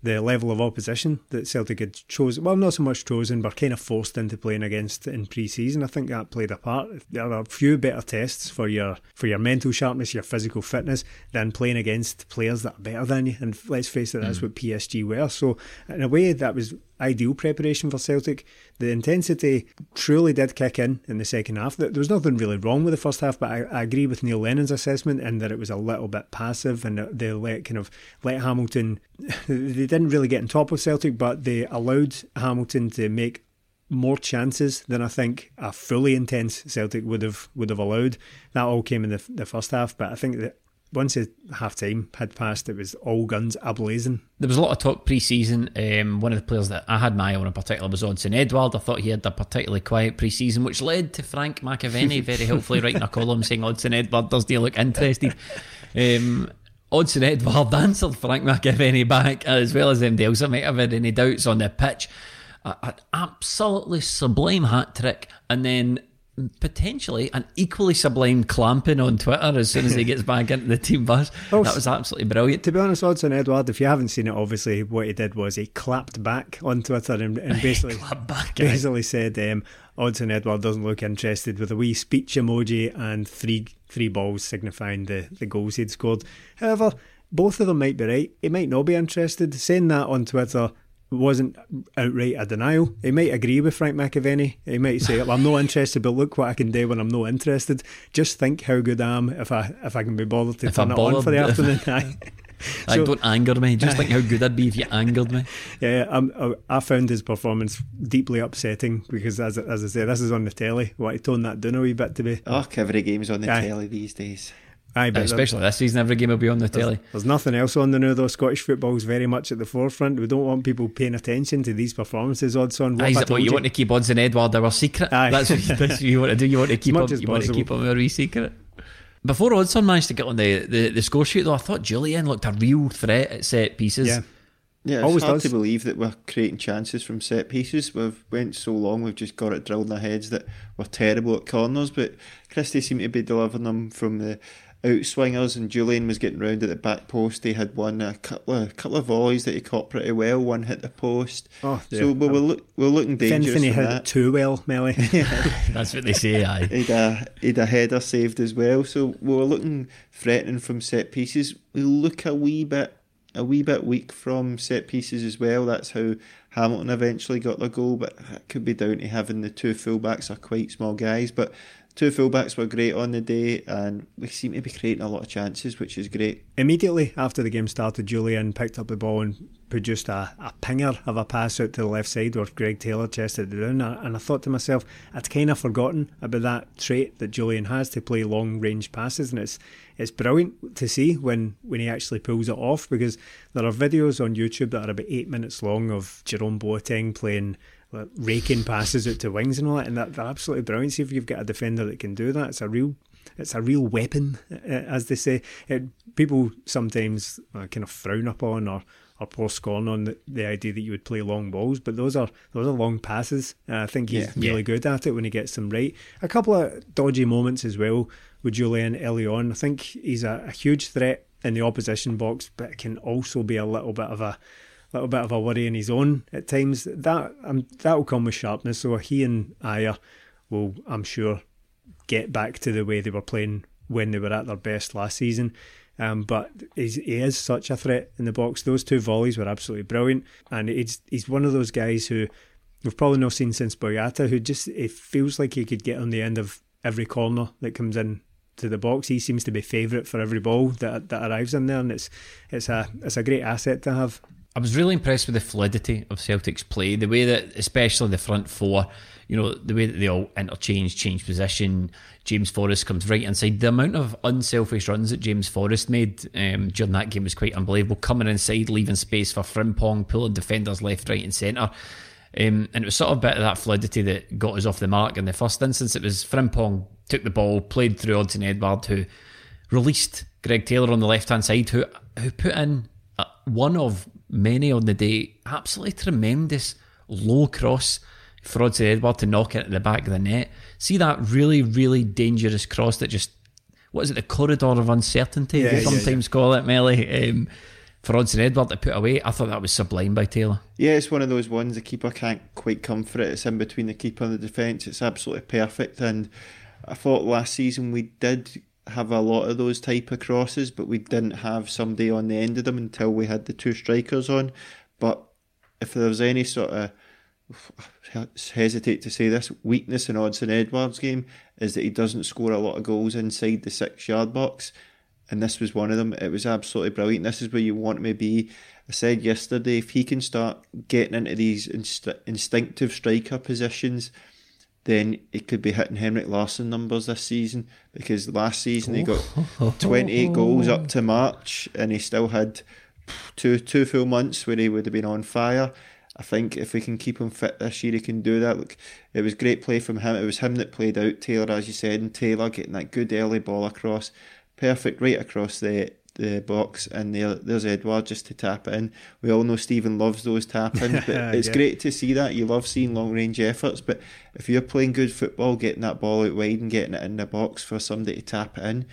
the level of opposition that Celtic had chosen. Well, not so much chosen, but kind of forced into playing against in pre-season. I think that played a part. There are a few better tests for your for your mental sharpness, your physical fitness, than playing against players that are better than you. And let's face it, that's hmm. what PSG were. So in a way, that was ideal preparation for Celtic. The intensity truly did kick in in the second half. There was nothing really wrong with the first half, but I, I agree with Neil Lennon's assessment in that it was a little bit passive and they let kind of let Hamilton. They didn't really get on top of Celtic, but they allowed Hamilton to make more chances than I think a fully intense Celtic would have would have allowed. That all came in the, the first half, but I think that once the half time had passed, it was all guns ablazing. There was a lot of talk pre-season. Um, one of the players that I had my eye on in particular was Odsonne Edouard. I thought he had a particularly quiet pre-season, which led to Frank McAvenny very helpfully writing a column saying Odsonne Edouard does he look interested. Um, Odsonne Edouard answered Frank McAvenny back as well as anybody else that might have had any doubts on the pitch. An absolutely sublime hat trick, and then potentially an equally sublime clamping on Twitter as soon as he gets back into the team bus. Oh, that was absolutely brilliant. To be honest, Odsonne Edouard, if you haven't seen it, obviously what he did was he clapped back on Twitter and, and basically back, basically said um, Odsonne Edouard doesn't look interested with a wee speech emoji and three three balls signifying the, the goals he'd scored. However, both of them might be right. He might not be interested. Saying that on Twitter wasn't outright a denial. He might agree with Frank McAvenny. He might say, well, "I'm not interested, but look what I can do when I'm not interested." Just think how good I am if I if I can be bothered to If turn I'm it on for the afternoon. Aye. Like, don't anger me. Just think how good I'd be if you angered me. Yeah, um, I I found his performance deeply upsetting because, as as I say, this is on the telly. What he toned that down a wee bit to me. Oh, every game's on the Aye. telly these days. Aye, but Especially this season, every game will be on the telly. There's nothing else on the now though. Scottish football's very much at the forefront. We don't want people paying attention to these performances. Odds on. Aye, What is it what told you want to keep odds and Edward our secret? Aye. That's what, that's what you want to do. You want to keep much him. as You want to keep him a wee secret. Before Odsonne managed to get on the, the, the score sheet, though, I thought Jullien looked a real threat at set pieces. Yeah. Yeah, it's Always hard does. to believe that we're creating chances from set pieces. We've went so long, we've just got it drilled in our heads that we're terrible at corners. But Christie seemed to be delivering them from the outswingers, and Jullien was getting round at the back post. He had one a couple of couple of volleys that he caught pretty well. One hit the post. Oh, so dear. we were look, we we're looking If dangerous anything, he hit that. it too well, Melly. That's what they say, aye. He'd a, he'd a header saved as well. So we were looking threatening from set pieces. We look a wee bit a wee bit weak from set pieces as well. That's how Hamilton eventually got the goal, but that could be down to having the two fullbacks are quite small guys. But two fullbacks were great on the day, and we seem to be creating a lot of chances, which is great. Immediately after the game started, Jullien picked up the ball and produced a, a pinger of a pass out to the left side where Greg Taylor chested it down. And I thought to myself, I'd kind of forgotten about that trait that Jullien has to play long range passes. And it's it's brilliant to see when, when he actually pulls it off because there are videos on YouTube that are about eight minutes long of Jerome Boateng playing like, raking passes out to wings and all that. And that, they're absolutely brilliant. See if you've got a defender that can do that. It's a real it's a real weapon, as they say. It, people sometimes uh, kind of frown upon or, or pour scorn on the, the idea that you would play long balls, but those are those are long passes. Uh, I think he's Yeah. really Yeah. good at it when he gets them right. A couple of dodgy moments as well with Jullien early on. I think he's a, a huge threat in the opposition box, but can also be a little bit of a little bit of a worry in his own at times. That um, that will come with sharpness. So he and Ajer will, I'm sure, get back to the way they were playing when they were at their best last season. Um, but he is such a threat in the box. Those two volleys were absolutely brilliant, and he's he's one of those guys who we've probably not seen since Boyata, who just it feels like he could get on the end of every corner that comes in to the box. He seems to be favourite for every ball that that arrives in there, and it's it's a it's a great asset to have. I was really impressed with the fluidity of Celtic's play, the way that, especially the front four, you know, the way that they all interchange, change position. James Forrest comes right inside. The amount of unselfish runs that James Forrest made um, during that game was quite unbelievable. Coming inside, leaving space for Frimpong, pulling defenders left, right, and centre. Um, and it was sort of a bit of that fluidity that got us off the mark in the first instance. It was Frimpong took the ball, played through Odsonne Edouard, who released Greg Taylor on the left hand side, who who put in uh, one of many on the day, absolutely tremendous low cross for Odsonne Edouard to knock it at the back of the net. See that really, really dangerous cross that just what is it, the corridor of uncertainty? Yeah, they yeah, sometimes call it, Melly. Um, for Odsonne Edouard to put away, I thought that was sublime by Taylor. Yeah, it's one of those ones the keeper can't quite come for it. It's in between the keeper and the defence. It's absolutely perfect. And I thought last season we did have a lot of those type of crosses, but we didn't have somebody on the end of them until we had the two strikers on. But if there's any sort of hesitate to say this weakness in Odsonne Edouard's game is that he doesn't score a lot of goals inside the six yard box and this was one of them. It was absolutely brilliant. This is where you want him to be. I said yesterday, if he can start getting into these inst- instinctive striker positions, then he could be hitting Henrik Larsson numbers this season. Because last season he got 28 goals up to March, and he still had two two full months where he would have been on fire. I think if we can keep him fit this year, he can do that. Look, it was great play from him. It was him that played out Taylor, as you said, and Taylor getting that good early ball across perfect right across the the box, and there, there's Edouard just to tap it in. We all know Stephen loves those tap ins, but it's Yeah. great to see that. You love seeing long range efforts, but if you're playing good football, getting that ball out wide and getting it in the box for somebody to tap it in,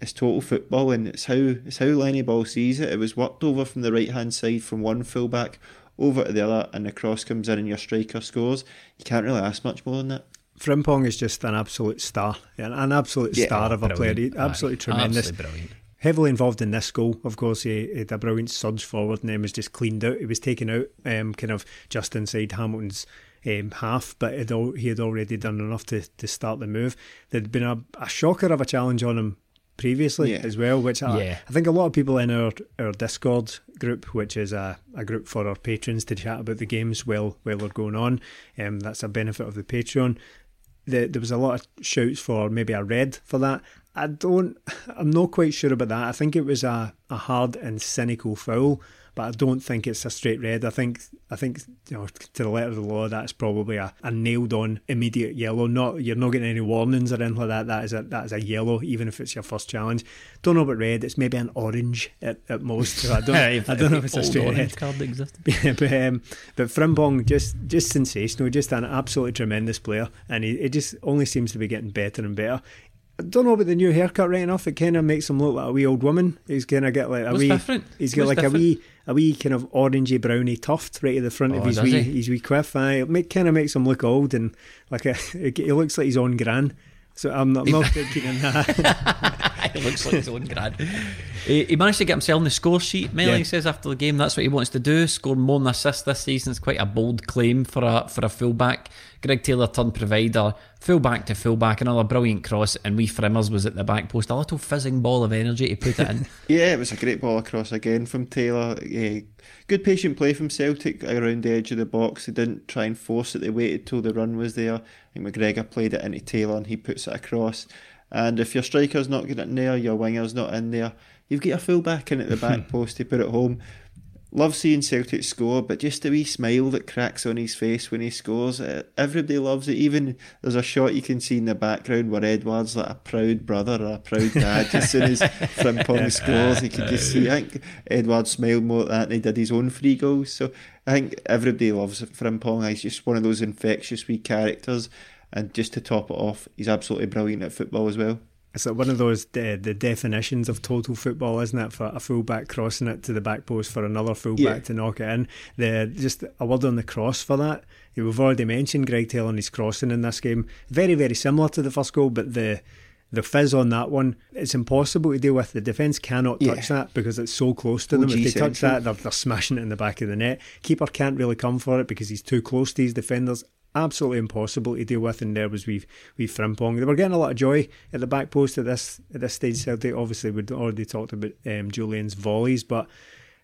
it's total football, and it's how it's how Lenny Ball sees it. It was worked over from the right hand side from one fullback over to the other, and the cross comes in, and your striker scores. You can't really ask much more than that. Frimpong is just an absolute star, an, an absolute Yeah, star of a player. He- Absolutely Aye, tremendous. Absolutely brilliant. Heavily involved in this goal, of course. He, he had a brilliant surge forward and then was just cleaned out. He was taken out, um, kind of just inside Hamilton's um, half, but it al- he had already done enough to, to start the move. There'd been a, a shocker of a challenge on him previously Yeah. as well, which I, Yeah. I think a lot of people in our, our Discord group, which is a, a group for our patrons to chat about the games while while they're going on. Um, that's a benefit of the Patreon. The, there was a lot of shouts for maybe a red for that. I don't. I'm not quite sure about that. I think it was a, a hard and cynical foul, but I don't think it's a straight red. I think I think you know to the letter of the law that's probably a, a nailed on immediate yellow. Not you're not getting any warnings or anything like that. That is a that is a yellow, even if it's your first challenge. Don't know about red. It's maybe an orange at, at most. So I don't If- I don't know if it's a straight orange red. card existed. But um, but Frimpong just just sensational, just an absolutely tremendous player, and he, he just only seems to be getting better and better. I don't know about the new haircut right enough. It kind of makes him look like a wee old woman. He's kind of got like a What's wee. different? He's got What's like different? a wee a wee kind of orangey browny tuft right at the front of Oh, his does wee he? his wee quiff. Aye, it make, kind of makes him look old and like a, he looks like he's on gran. So I'm not, I'm not thinking in that. it looks like his own grad. He, he managed to get himself on the score sheet. Melanie Yeah. says after the game that's what he wants to do. Score more than assists this season. It's quite a bold claim for a for a fullback. Greg Taylor turned provider, fullback to fullback, another brilliant cross, and wee Frimmers was at the back post. A little fizzing ball of energy to put it in. Yeah, it was a great ball across again from Taylor. Yeah, good patient play from Celtic around the edge of the box. They didn't try and force it. They waited till the run was there. I think McGregor played it into Taylor and he puts it across. And if your striker's not getting in there, your winger's not in there, you've got your full back in at the back post to put it home. Love seeing Celtic score, but just a wee smile that cracks on his face when he scores. Uh, Everybody loves it. Even there's a shot you can see in the background where Edouard's like a proud brother or a proud dad. as soon as Frimpong scores, you can just see. I think Edouard smiled more at that than he did his own free goals. So I think everybody loves Frimpong. He's just one of those infectious wee characters. And just to top it off, he's absolutely brilliant at football as well. It's like one of those the, the definitions of total football, isn't it? For a fullback crossing it to the back post for another fullback Yeah. to knock it in. The just a word on the cross for that. We've already mentioned Greg Taylor and his crossing in this game. Very very similar to the first goal, but the the fizz on that one, it's impossible to deal with. The defence cannot touch Yeah. that because it's so close to them. OG If they touch that, they're, they're smashing it in the back of the net. Keeper can't really come for it because he's too close to his defenders. Absolutely impossible to deal with, and there was we we Frimpong. They were getting a lot of joy at the back post at this at this stage. Celtic obviously we'd already talked about um, Jullien's volleys, but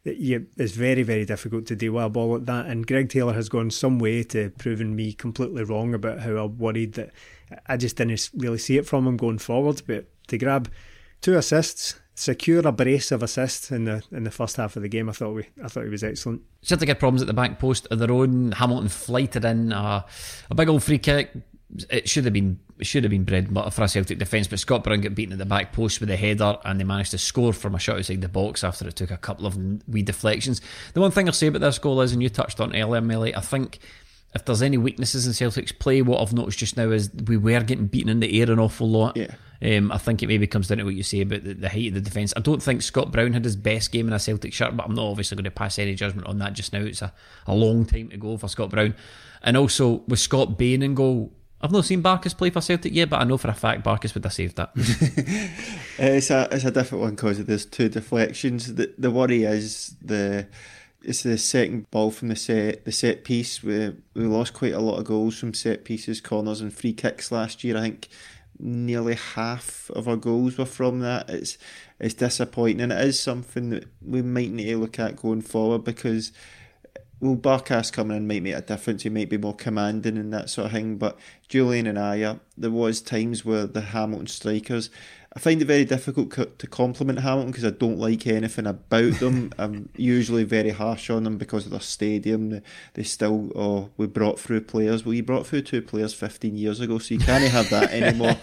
it's very very difficult to deal with a ball like that. And Greg Taylor has gone some way to proving me completely wrong about how I'm worried that I just didn't really see it from him going forward. But to grab two assists, secure a brace of assists in the in the first half of the game, I thought we I thought he was excellent. Celtic had problems at the back post of their own. Hamilton flighted in a, a big old free kick. It should have been it should have been bread and butter for a Celtic defence, but Scott Brown got beaten at the back post with a header, and they managed to score from a shot outside the box after it took a couple of wee deflections. The one thing I'll say about this goal is, and you touched on earlier, Melly, I think if there's any weaknesses in Celtic's play, what I've noticed just now is we were getting beaten in the air an awful lot. Yeah. Um, I think it maybe comes down to what you say about the, the height of the defence. I don't think Scott Brown had his best game in a Celtic shirt, but I'm not obviously going to pass any judgment on that just now. It's a, a long time to go for Scott Brown. And also with Scott Bain in goal, I've not seen Barkas play for Celtic yet, but I know for a fact Barkas would have saved that. Uh, it's a it's a different one because there's two deflections. The the worry is the it's the second ball from the set the set piece. We we lost quite a lot of goals from set pieces, corners, and free kicks last year. I think nearly half of our goals were from that. It's it's disappointing, and it is something that we might need to look at going forward because well, Barkas coming in might make a difference. He might be more commanding and that sort of thing. But Jullien and Ajer, there was times where the Hamilton strikers, I find it very difficult to compliment Hamilton because I don't like anything about them. I'm usually very harsh on them because of their stadium. They still, oh, we brought through players. Well, you brought through two players 15 years ago, so you can't have that anymore.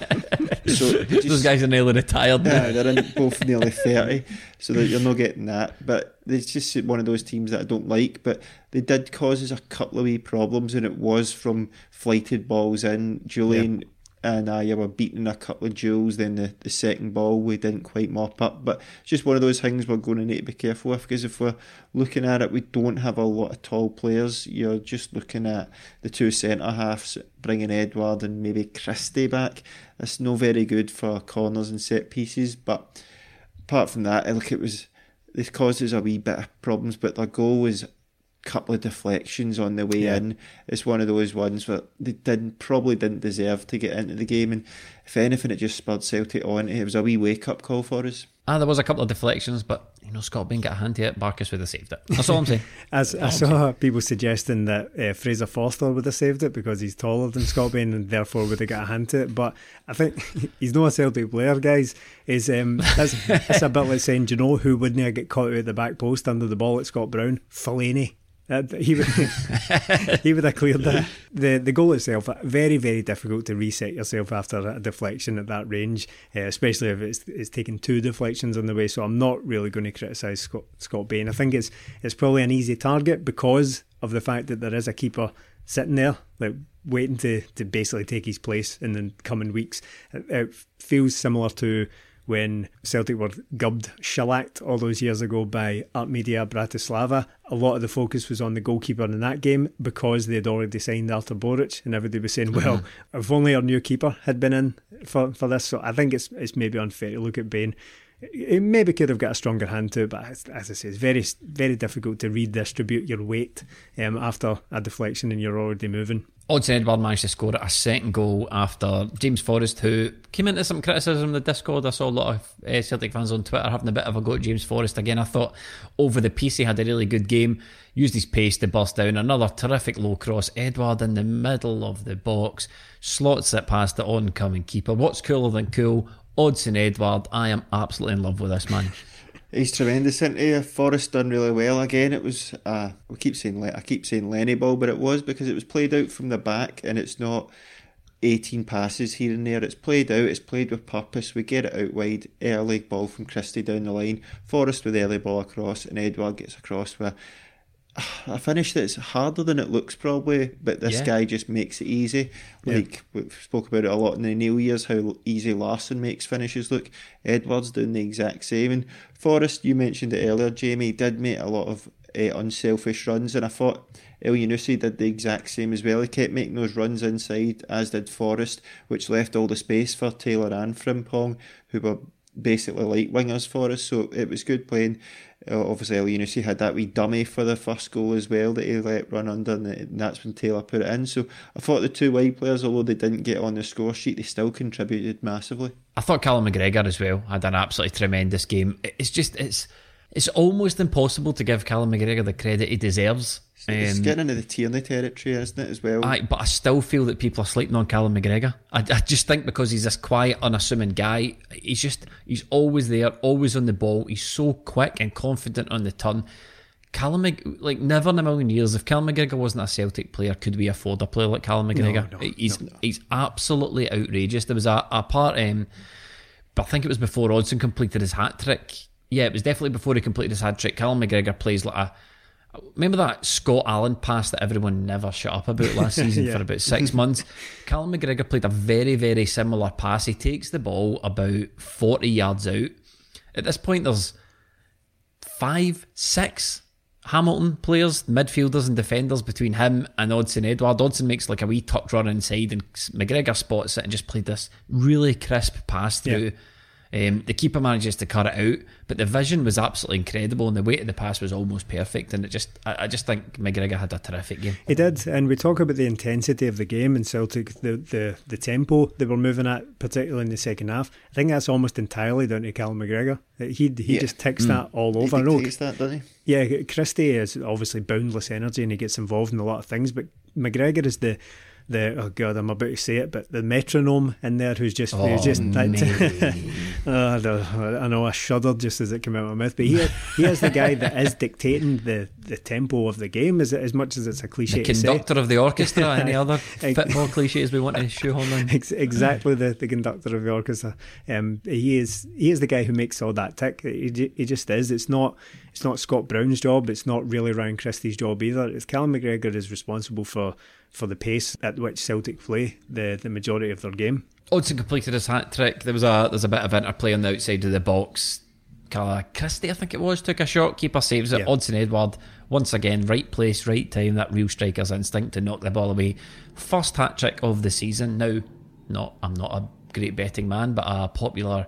so just, those guys are nearly retired. Yeah, they're in both nearly 30, so that you're not getting that. But it's just one of those teams that I don't like. But they did cause us a couple of wee problems, and it was from flighted balls in. Jullien. Yep and uh, yeah, we're beating a couple of duels. Then the, the second ball we didn't quite mop up, but it's just one of those things we're going to need to be careful with because if we're looking at it, we don't have a lot of tall players. You're just looking at the two centre halves, bringing Edouard and maybe Christie back. That's no very good for corners and set pieces. But apart from that, I look it was this causes a wee bit of problems, but their goal was couple of deflections on the way yeah. in. It's one of those ones where they didn't probably didn't deserve to get into the game, and if anything, it just spurred Celtic on. It was a wee wake up call for us. Ah, there was a couple of deflections, but you know Scott Bain got a hand to it. Barkas would have saved it. That's all I'm saying. As I saw people suggesting that uh, Fraser Forster would have saved it because he's taller than Scott Bain and therefore would have got a hand to it. But I think he's not a Celtic player, guys. Is um, that's, that's a bit like saying, do you know who wouldn't get caught out at the back post under the ball at Scott Brown? Fellaini. He would he would have cleared that. The the goal itself very very difficult to reset yourself after a deflection at that range, uh, especially if it's it's taken two deflections on the way. So I'm not really going to criticise Scott Scott Bain. I think it's it's probably an easy target because of the fact that there is a keeper sitting there like waiting to to basically take his place in the coming weeks. It, it feels similar to when Celtic were gubbed, shellacked all those years ago by Artmedia Bratislava. A lot of the focus was on the goalkeeper in that game because they had already signed Artur Boruc, and everybody was saying, "Well, mm-hmm. if only our new keeper had been in for, for this." So I think it's it's maybe unfair to look at Bain. It maybe could have got a stronger hand to it, but as, I say, it's very very difficult to redistribute your weight um, after a deflection and you're already moving. Odsonne Edouard managed to score a second goal after James Forrest, who came into some criticism in the Discord. I saw a lot of uh, Celtic fans on Twitter having a bit of a go at James Forrest again. I thought over the piece he had a really good game, used his pace to burst down. Another terrific low cross. Edouard in the middle of the box, slots it past the oncoming keeper. What's cooler than cool? Odsonne Edouard. I am absolutely in love with this man. He's tremendous, isn't he? Forrest done really well again. It was uh, we keep saying I keep saying Lenny ball, but it was because it was played out from the back, and it's not eighteen passes here and there. It's played out. It's played with purpose. We get it out wide. Early ball from Christie down the line. Forrest with early ball across, and Edouard gets across with a finish that's harder than it looks probably, but this yeah. guy just makes it easy. Like yeah. we spoke about it a lot in the Neil years, how easy Larsson makes finishes look. Edouard's doing the exact same. And Forrest, you mentioned it earlier, Jamie, did make a lot of uh, unselfish runs, and I thought Elyounoussi did the exact same as well. He kept making those runs inside, as did Forrest, which left all the space for Taylor and Frimpong, who were basically like wingers for us. So it was good playing. Obviously, Elyounoussi had that wee dummy for the first goal as well that he let run under, and that's when Taylor put it in. So I thought the two wide players, although they didn't get on the score sheet, they still contributed massively. I thought Callum McGregor as well had an absolutely tremendous game. It's just it's it's almost impossible to give Callum McGregor the credit he deserves. It's um, getting into the Tierney territory, isn't it, as well? I, but I still feel that people are sleeping on Callum McGregor. I, I just think because he's this quiet, unassuming guy, he's just, he's always there, always on the ball. He's so quick and confident on the turn. Callum, like never in a million years, if Callum McGregor wasn't a Celtic player, could we afford a player like Callum McGregor? No, no, he's no, he's absolutely outrageous. There was a, a part, um, but I think it was before Odsonne completed his hat trick. Yeah, it was definitely before he completed his hat trick. Callum McGregor plays like a Remember that Scott Allan pass that everyone never shut up about last season yeah. for about six months? Callum McGregor played a very, very similar pass. He takes the ball about 40 yards out. At this point, there's five, six Hamilton players, midfielders and defenders between him and Odsonne Edouard. Odsonne makes like a wee tuck run inside and McGregor spots it and just played this really crisp pass through. Yeah um, the keeper manages to cut it out, but the vision was absolutely incredible, and the weight of the pass was almost perfect. And it just, I, I, just think McGregor had a terrific game. He did, and we talk about the intensity of the game and Celtic, the the, the tempo they were moving at, particularly in the second half. I think that's almost entirely down to Callum McGregor. He he yeah. just ticks mm. that all over. He dictates that, doesn't he? Yeah, Christie is obviously boundless energy, and he gets involved in a lot of things. But McGregor is the the oh god, I'm about to say it, but the metronome in there who's just oh, who's just Uh, I, don't- I know I shuddered just as it came out of my mouth, but he, he is the guy that is dictating the, the tempo of the game, as, as much as it's a cliche The conductor of the orchestra. Any other football cliches we want to shoehorn in? Ex- exactly the, the conductor of the orchestra. Um, he is he is the guy who makes all that tick. He, he just is. It's not it's not Scott Brown's job. It's not really Ryan Christie's job either. It's Callum McGregor is responsible for, for the pace at which Celtic play the, the majority of their game. Odsonne completed his hat trick. There was a there's a bit of interplay on the outside of the box. Calla Christie, I think it was, took a shot. Keeper saves it. Yeah. Odsonne Edouard, once again, right place, right time. That real striker's instinct to knock the ball away. First hat trick of the season. Now, not I'm not a great betting man, but a popular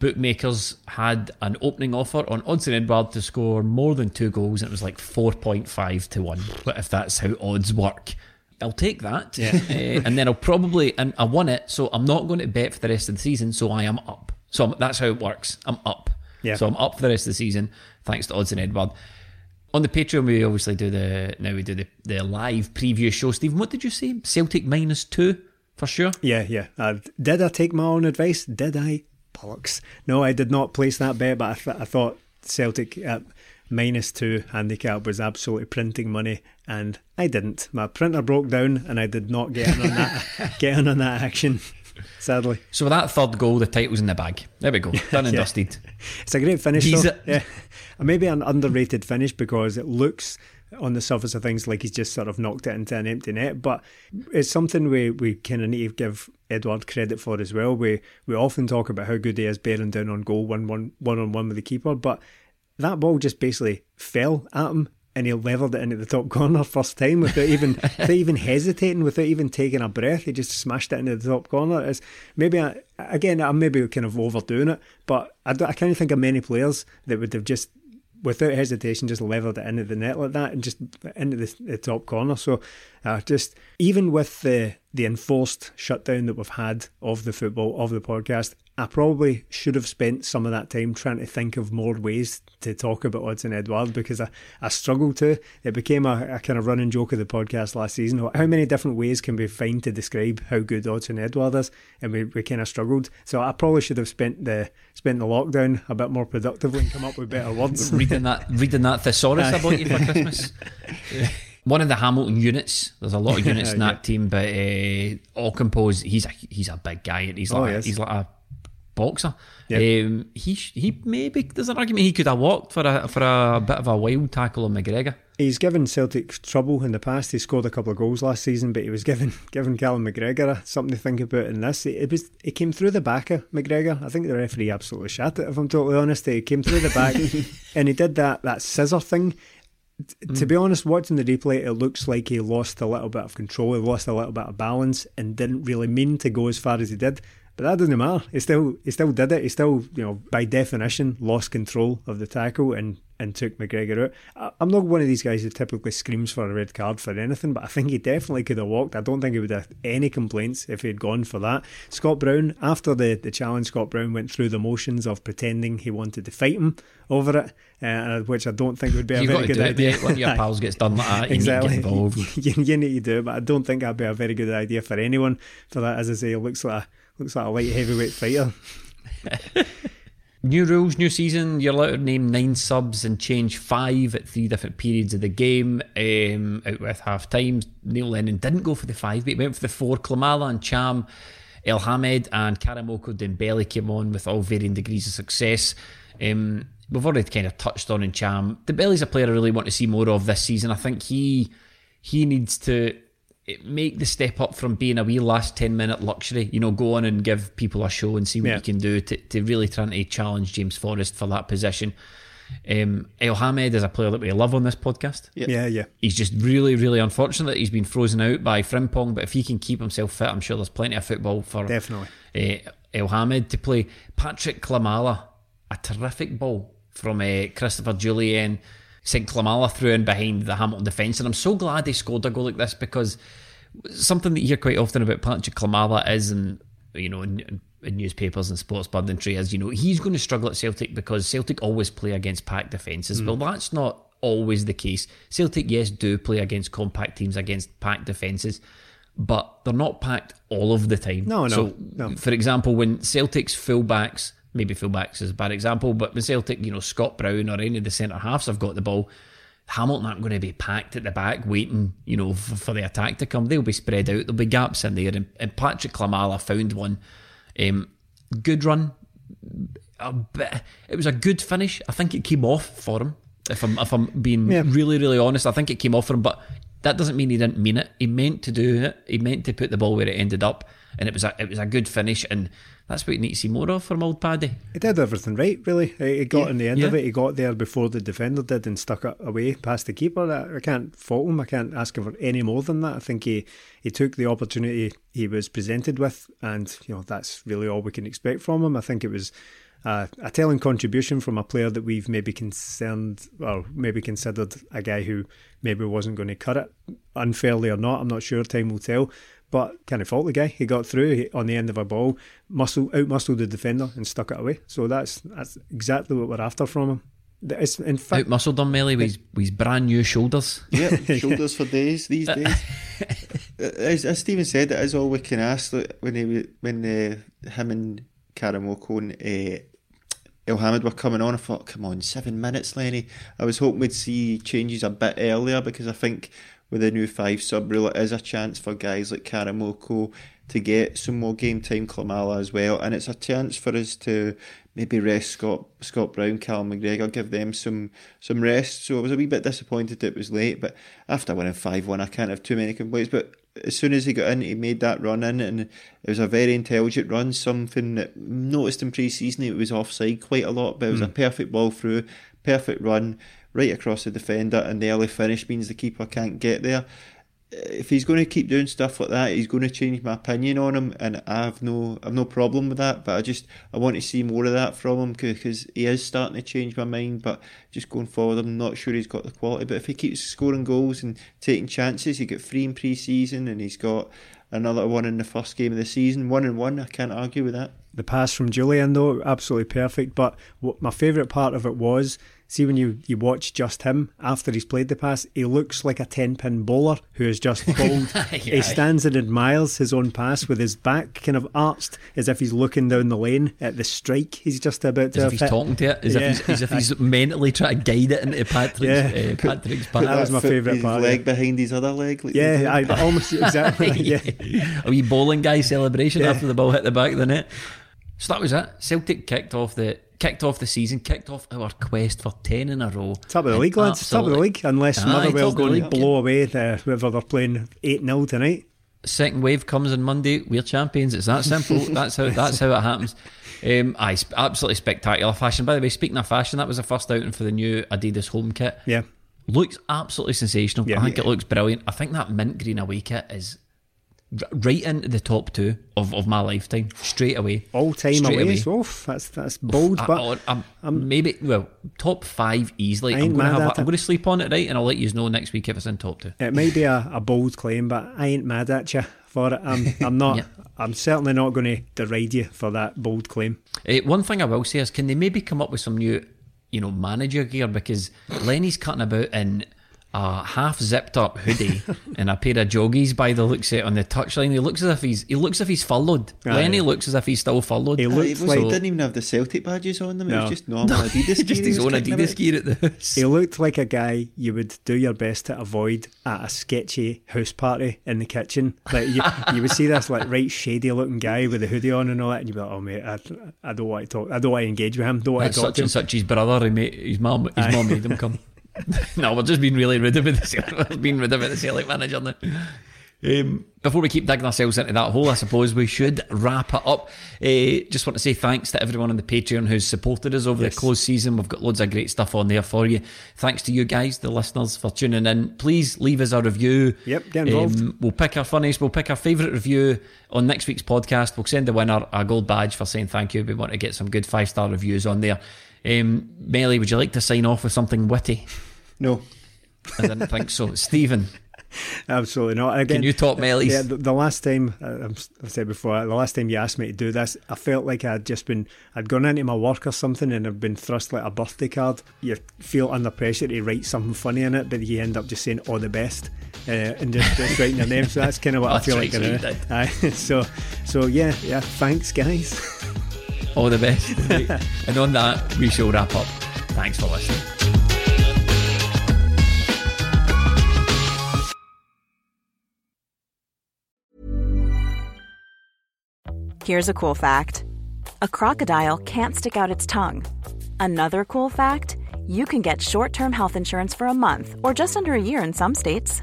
bookmakers had an opening offer on Odsonne Edouard to score more than two goals, and it was like four point five to one. But if that's how odds work. I'll take that, Yeah. Eh, and then I'll probably and I won it, so I'm not going to bet for the rest of the season. So I am up. So I'm- that's how it works. I'm up. Yeah. So I'm up for the rest of the season, thanks to Odsonne Edouard. On the Patreon, we obviously do the now we do the, the live preview show. Stephen, what did you say? Celtic minus two for sure. Yeah, yeah. Uh, did I take my own advice? Did I? Bollocks. No, I did not place that bet, but I, th- I thought Celtic at minus two handicap was absolutely printing money, and I didn't. My printer broke down, and I did not get in on that get in on that action. Sadly, So with that third goal, the title's in the bag. There we go, done and Yeah. dusted. it's a great finish. Yeah, maybe an underrated finish because it looks on the surface of things like he's just sort of knocked it into an empty net, but it's something we, we kind of need to give Edouard credit for as well. We we often talk about how good he is bearing down on goal one one one on one with the keeper, but that ball just basically fell at him and he leveled it into the top corner first time without even without even hesitating, without even taking a breath. He just smashed it into the top corner. It's maybe I, again I'm maybe kind of overdoing it, but I, don't- I can't think of many players that would have just without hesitation just leveled it into the net like that and just into the, the top corner. So uh, just even with the the enforced shutdown that we've had of the football of the podcast, I probably should have spent some of that time trying to think of more ways to talk about Odsonne Edouard because I, I struggled to. It became a, a kind of running joke of the podcast last season. How many different ways can we find to describe how good Odsonne Edouard is? And we, we kind of struggled. So I probably should have spent the spent the lockdown a bit more productively and come up with better words. reading that reading that thesaurus I bought you for Christmas. One of the Hamilton units. There's a lot of units in that Yeah. team, but uh, all composed. He's a he's a big guy, and he's Oh, like yes. he's like a boxer. Yep. Um, he he maybe there's an argument he could have walked for a for a bit of a wild tackle on McGregor. He's given Celtic trouble in the past. He scored a couple of goals last season, but he was given given Callum McGregor something to think about in this. It was it came through the back of McGregor. I think the referee absolutely shat it. If I'm totally honest, he came through the back and he did that that scissor thing. T- To be honest, watching the replay, it looks like he lost a little bit of control. He lost a little bit of balance and didn't really mean to go as far as he did. But that doesn't matter. He still he still did it. He still, you know, by definition, lost control of the tackle and, and took McGregor out. I, I'm not one of these guys who typically screams for a red card for anything, but I think he definitely could have walked. I don't think he would have any complaints if he had gone for that. Scott Brown, after the, the challenge, Scott Brown went through the motions of pretending he wanted to fight him over it, uh, which I don't think would be a You've very good it, idea. of your pals gets done like that. You exactly. need to get involved. you, you need to do it, but I don't think that'd be a very good idea for anyone. For that, as I say, it looks like a, looks like a light heavyweight fighter. New rules, new season. You're allowed to name nine subs and change five at three different periods of the game. Um, out with half times. Neil Lennon didn't go for the five, but he went for the four. Klimala and Cham, Elhamed and Karamoko Dembele came on with all varying degrees of success. Um, we've already kind of touched on in Cham. Dembele's a player I really want to see more of this season. I think he he needs to make the step up from being a wee last 10 minute luxury, you know, go on and give people a show and see what Yeah. you can do to, to really trying to challenge James Forrest for that position. Um, Elhamed is a player that we love on this podcast. Yeah. Yeah, yeah. He's just really, really unfortunate that he's been frozen out by Frimpong, but if he can keep himself fit, I'm sure there's plenty of football for Definitely. uh, Elhamed to play. Patrick Klimala, a terrific ball from uh, Christopher Jullien. Sent Klimala through in behind the Hamilton defence, and I'm so glad he scored a goal like this because something that you hear quite often about Patrick Klimala is, and you know, in, in newspapers and sports punditry, is you know he's going to struggle at Celtic because Celtic always play against packed defences. Mm. Well, that's not always the case. Celtic, yes, do play against compact teams, against packed defences, but they're not packed all of the time. No, no, So, no. for example, when Celtic's fullbacks maybe fullbacks is a bad example, but when Celtic, you know, Scott Brown or any of the centre halves have got the ball, Hamilton aren't going to be packed at the back waiting, you know, for, for, the attack to come. They'll be spread out. There'll be gaps in there. And, and Patrick Klimala found one. Um, good run. Bit, it was a good finish. I think it came off for him. If I'm if I'm being yeah. really really honest, I think it came off for him. But that doesn't mean he didn't mean it. He meant to do it. He meant to put the ball where it ended up, and it was a it was a good finish. And that's what you need to see more of from old Paddy. He did everything right, really. He got yeah. in the end yeah. of it. He got there before the defender did and stuck it away past the keeper. I can't fault him. I can't ask him for any more than that. I think he, he took the opportunity he was presented with, and you know that's really all we can expect from him. I think it was uh, a telling contribution from a player that we've maybe concerned or maybe considered a guy who maybe wasn't going to cut it unfairly or not. I'm not sure. Time will tell. But can't fault the guy. He got through on the end of a ball, muscle out muscled the defender and stuck it away. So that's that's exactly what we're after from him. It's in fact out muscled him Melly with his, with his brand new shoulders. Yeah, shoulders for days these days. as, as Stephen said, it is all we can ask. When he when uh, him and Karamoko and uh, Elhamed were coming on, I thought, come on, seven minutes, Lenny. I was hoping we'd see changes a bit earlier because I think with the new five sub rule, it is a chance for guys like Karamoko to get some more game time, Klimala as well, and it's a chance for us to maybe rest Scott Scott Brown, Cal McGregor, give them some some rest. So I was a wee bit disappointed it was late, but after winning five one, I can't have too many complaints. But as soon as he got in, he made that run in, and it was a very intelligent run. Something that noticed in pre-season, it was offside quite a lot, but it was mm. a hmm. perfect ball through, perfect run right across the defender, and the early finish means the keeper can't get there. Uh, if he's going to keep doing stuff like that, he's going to change my opinion on him, and I have no, I've no problem with that. But I just, I want to see more of that from him because he is starting to change my mind. But just going forward, I'm not sure he's got the quality. But if he keeps scoring goals and taking chances, he got three in pre-season, and he's got another one in the first game of the season, one and one. I can't argue with that. The pass from Jullien, though, absolutely perfect. But what my favourite part of it was see when you, you watch just him after he's played the pass, he looks like a 10 pin bowler who has just bowled. yeah. He stands and admires his own pass with his back kind of arched as if he's looking down the lane at the strike he's just about to As if he's hit. talking to it, as, yeah. if he's, as if he's mentally trying to guide it into Patrick's, yeah. uh, Patrick's pass. That was my favourite part. leg behind his other leg. Like yeah, I, almost exactly. yeah. A wee bowling guy celebration after the ball hit the back of the net. So that was it. Celtic kicked off the kicked off the season, kicked off our quest for 10 in a row. Top of the league, lads. Top of the league. Unless Aye, Motherwell go and blow away the, whoever they're playing 8 0 tonight. Second wave comes on Monday. We're champions. It's that simple. that's how that's how it happens. Um, aye, absolutely spectacular fashion. By the way, speaking of fashion, that was the first outing for the new Adidas home kit. Yeah. Looks absolutely sensational. Yeah, I think it looks brilliant. I think that mint green away kit is right into the top two of, of my lifetime straight away. All time straight away. away. Oof, that's that's bold, I, but I, I'm, maybe well top five easily. I'm going to have. A, I'm to sleep on it right, and I'll let you know next week if it's in top two. It may be a, a bold claim, but I ain't mad at you for it. I'm I'm not. yeah. I'm certainly not going to deride you for that bold claim. Uh, one thing I will say is, can they maybe come up with some new, you know, manager gear because Lenny's cutting about in a half zipped up hoodie and a pair of joggies by the looks of it on the touchline. He looks as if he's he looks as if he's followed. Aye. Lenny looks as if he's still followed. He, looks like, he didn't even have the Celtic badges on them. No. It was just normal Adidas gear. just his own Adidas gear at the house. He looked like a guy you would do your best to avoid at a sketchy house party in the kitchen. Like you, you would see this like right shady looking guy with a hoodie on and all that, and you'd be like, "Oh mate, I, I don't want to talk. I don't want to engage with him. Don't want That's to talk such to him." and such his brother. He made, his mom. His mom made him come. no, we're just being really rude about the being rude about the Celtic manager now. Um, before we keep digging ourselves into that hole, I suppose we should wrap it up. Uh, just want to say thanks to everyone on the Patreon who's supported us over yes. the close season. We've got loads of great stuff on there for you. Thanks to you guys, the listeners, for tuning in. Please leave us a review. Yep, get involved. Um, we'll pick our funniest, we'll pick our favourite review on next week's podcast. We'll send the winner a gold badge for saying thank you. We want to get some good five star reviews on there. Um, Melly, would you like to sign off with something witty? No. I didn't think so. Stephen. Absolutely not. Again, Can you talk Mellies? Yeah, the, the, last time uh, I've said before, the last time you asked me to do this, I felt like I'd just been, I'd gone into my work or something, and I'd been thrust like a birthday card. You feel under pressure to write something funny in it, but you end up just saying all the best uh, and just, just, writing your name. So that's kind of what I feel right, like. So, so, so yeah, yeah. Thanks, guys. All the best. and on that, we shall wrap up. Thanks for listening. Here's a cool fact a crocodile can't stick out its tongue. Another cool fact you can get short term health insurance for a month or just under a year in some states.